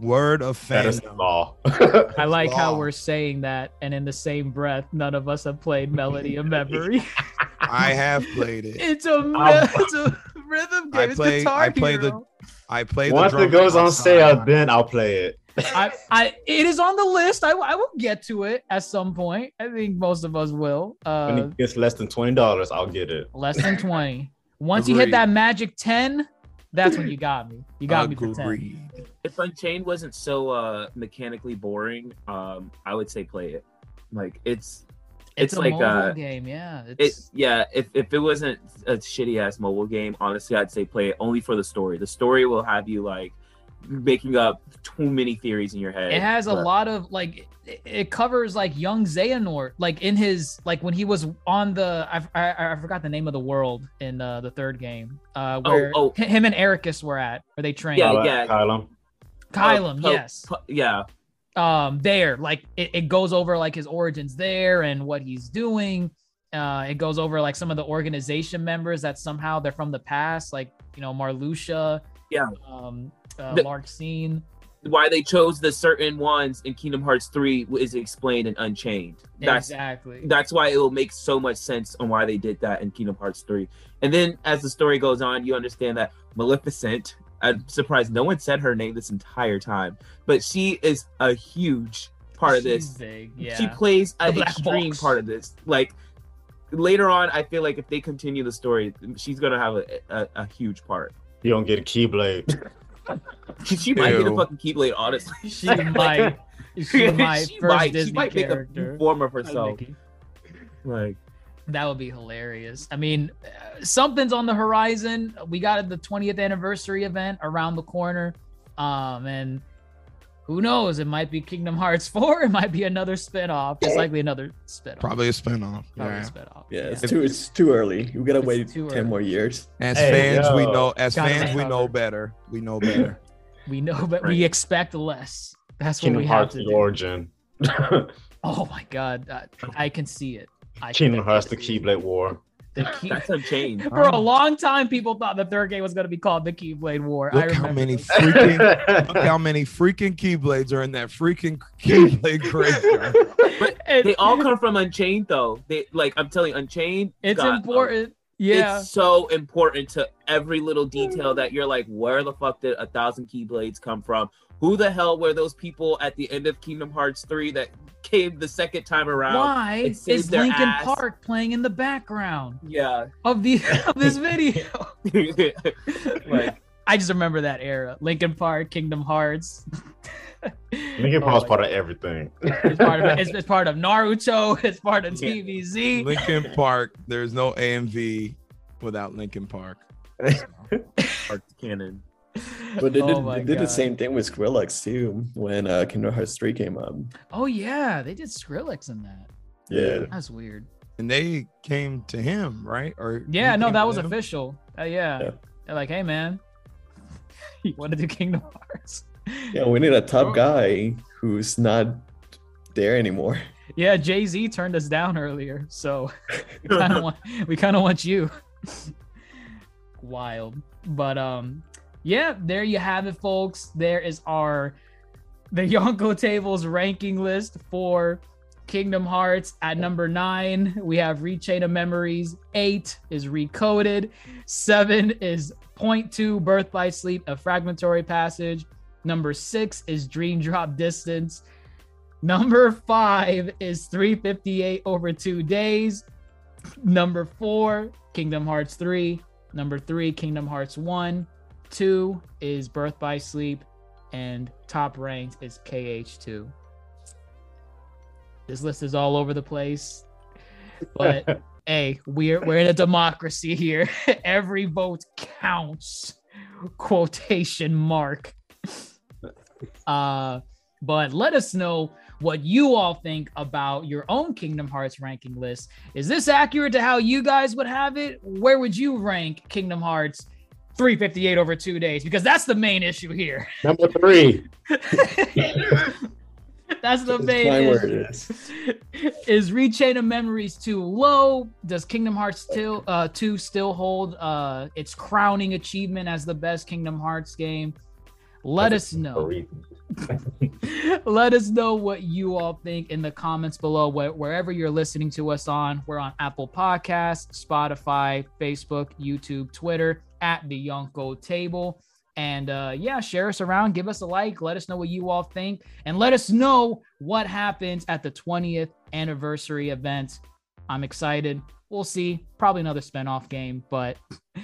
word of That is fandom. law. I like how we're saying that, and in the same breath, none of us have played Melody of Memory. I have played it. it's a me- it's a rhythm game. I it's play- Guitar I play the- Hero. I played Once the it goes on outside. sale, then I'll play it. I, I, it is on the list. I, I will get to it at some point. I think most of us will. When Uh, it gets less than twenty dollars, I'll get it. less than twenty. Once you hit that magic ten, that's when you got me. You got me for ten. If Unchained wasn't so uh mechanically boring, um, I would say play it. Like it's It's, It's a like, mobile uh, game. Yeah, it it's yeah, if, if it wasn't a shitty ass mobile game, honestly I'd say play it only for the story. The story will have you like making up too many theories in your head. it has a lot of like it, it covers like young Xehanort like in his like when he was on the I, I, I forgot the name of the world in uh, the third game uh where oh. hi- him and Eraqus were at where they trained Yeah, Kylo- yeah. Kylo. Kylum Oh, oh, yes pu- yeah. Um there like it, it goes over like his origins there and what he's doing uh it goes over like some of the organization members that somehow they're from the past like you know marluxia Yeah. um uh, The- larxene Why they chose the certain ones in Kingdom Hearts 3 is explained in Unchained. That's exactly that's why it will make so much sense on why they did that in Kingdom Hearts 3. And then as the story goes on, you understand that Maleficent, I'm surprised no one said her name this entire time, but she is a huge part of She's this. big yeah She plays The an extreme box. part of this. Like later on, I feel like if they continue the story, she's gonna have a, a, a huge part. You don't get a keyblade. She might get a fucking Keyblade, honestly. she might she might She first might. She might make a form of herself. Like, That would be hilarious. I mean, uh, something's on the horizon. We got the 20th anniversary event around the corner. Um, and who knows? It might be Kingdom Hearts 4. It might be another spinoff. It's likely another spinoff. Probably a spinoff. Probably Yeah. a spinoff. Yeah, it's too it's too early. We gotta It's wait ten early. more years. As Hey, fans, we know. As Got fans, we know better. We know better. We know, but we expect less. That's what Kingdom we have Hearts to the do. origin. Oh my god, uh, I can see it. I Kingdom Hearts the. Keyblade War. The key- That's unchained. For a long time, people thought the third game was going to be called the Keyblade War. I Look remember how many those. freaking look how many freaking keyblades are in that freaking keyblade graveyard. And They all come from Unchained, though. They like I'm telling you, Unchained. it's got, um, important. Yeah. It's so important to every little detail that you're like, where the fuck did a thousand Keyblades come from? Who the hell were those people at the end of Kingdom Hearts 3 that came the second time around? Why is Linkin ass. Park playing in the background Yeah. of the of this video? like, I just remember that era. Linkin Park, Kingdom Hearts. Linkin Oh Park's my part of everything. It's part of it's, it's part of Naruto. It's part of Yeah. DBZ. Linkin Park. There's no AMV without Linkin Park. Hearts Canon. But they did, Oh they did the same thing with Skrillex too when uh, Kingdom Hearts 3 came out. Oh yeah, they did Skrillex in that. Yeah. That's weird. And they came to him, right? Or Yeah, no, that was them? official. Uh, yeah. Yeah. They're like, hey man, you want to do Kingdom Hearts? Yeah, we need a top guy who's not there anymore. Yeah, Jay Z turned us down earlier, so we kind of want we kind of want you. Wild, but um, yeah, there you have it, folks. There is our the Yonko tables ranking list for Kingdom Hearts. At number nine, we have Rechain of Memories. Eight is Recoded. Seven is Point Two Birth by Sleep, a fragmentary passage. Number six is Dream Drop Distance. Number five is 358 over two days. Number four, Kingdom Hearts 3. Number three, Kingdom Hearts 1. Two is Birth by Sleep. And top ranked is KH2. This list is all over the place. But hey, we're we're in a democracy here. Every vote counts. Quotation mark. Uh but let us know what you all think about your own Kingdom Hearts ranking list. Is this accurate to how you guys would have it? Where would you rank Kingdom Hearts 358 over two days? Because that's the main issue here. Number three. that's the It's main fine where issue. it is. is Rechain of Memories too low? Does Kingdom Hearts still uh 2 still hold uh its crowning achievement as the best Kingdom Hearts game? Let us know. Let us know what you all think in the comments below, wh- wherever you're listening to us on. We're on Apple Podcasts, Spotify, Facebook, YouTube, Twitter, at the Yonko Table. And uh, yeah, share us around, give us a like, let us know what you all think, and let us know what happens at the 20th anniversary event. I'm excited. We'll see. Probably another spinoff game, but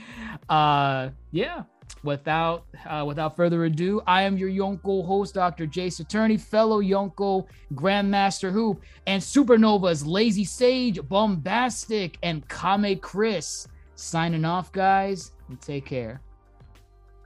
uh, yeah without uh, without further ado, I am your Yonko host, Dr. Jace Attorney, fellow Yonko Grandmaster Hoop, and Supernova's Lazy Sage, Bombastic, and Kame Chris. Signing off, guys, and take care.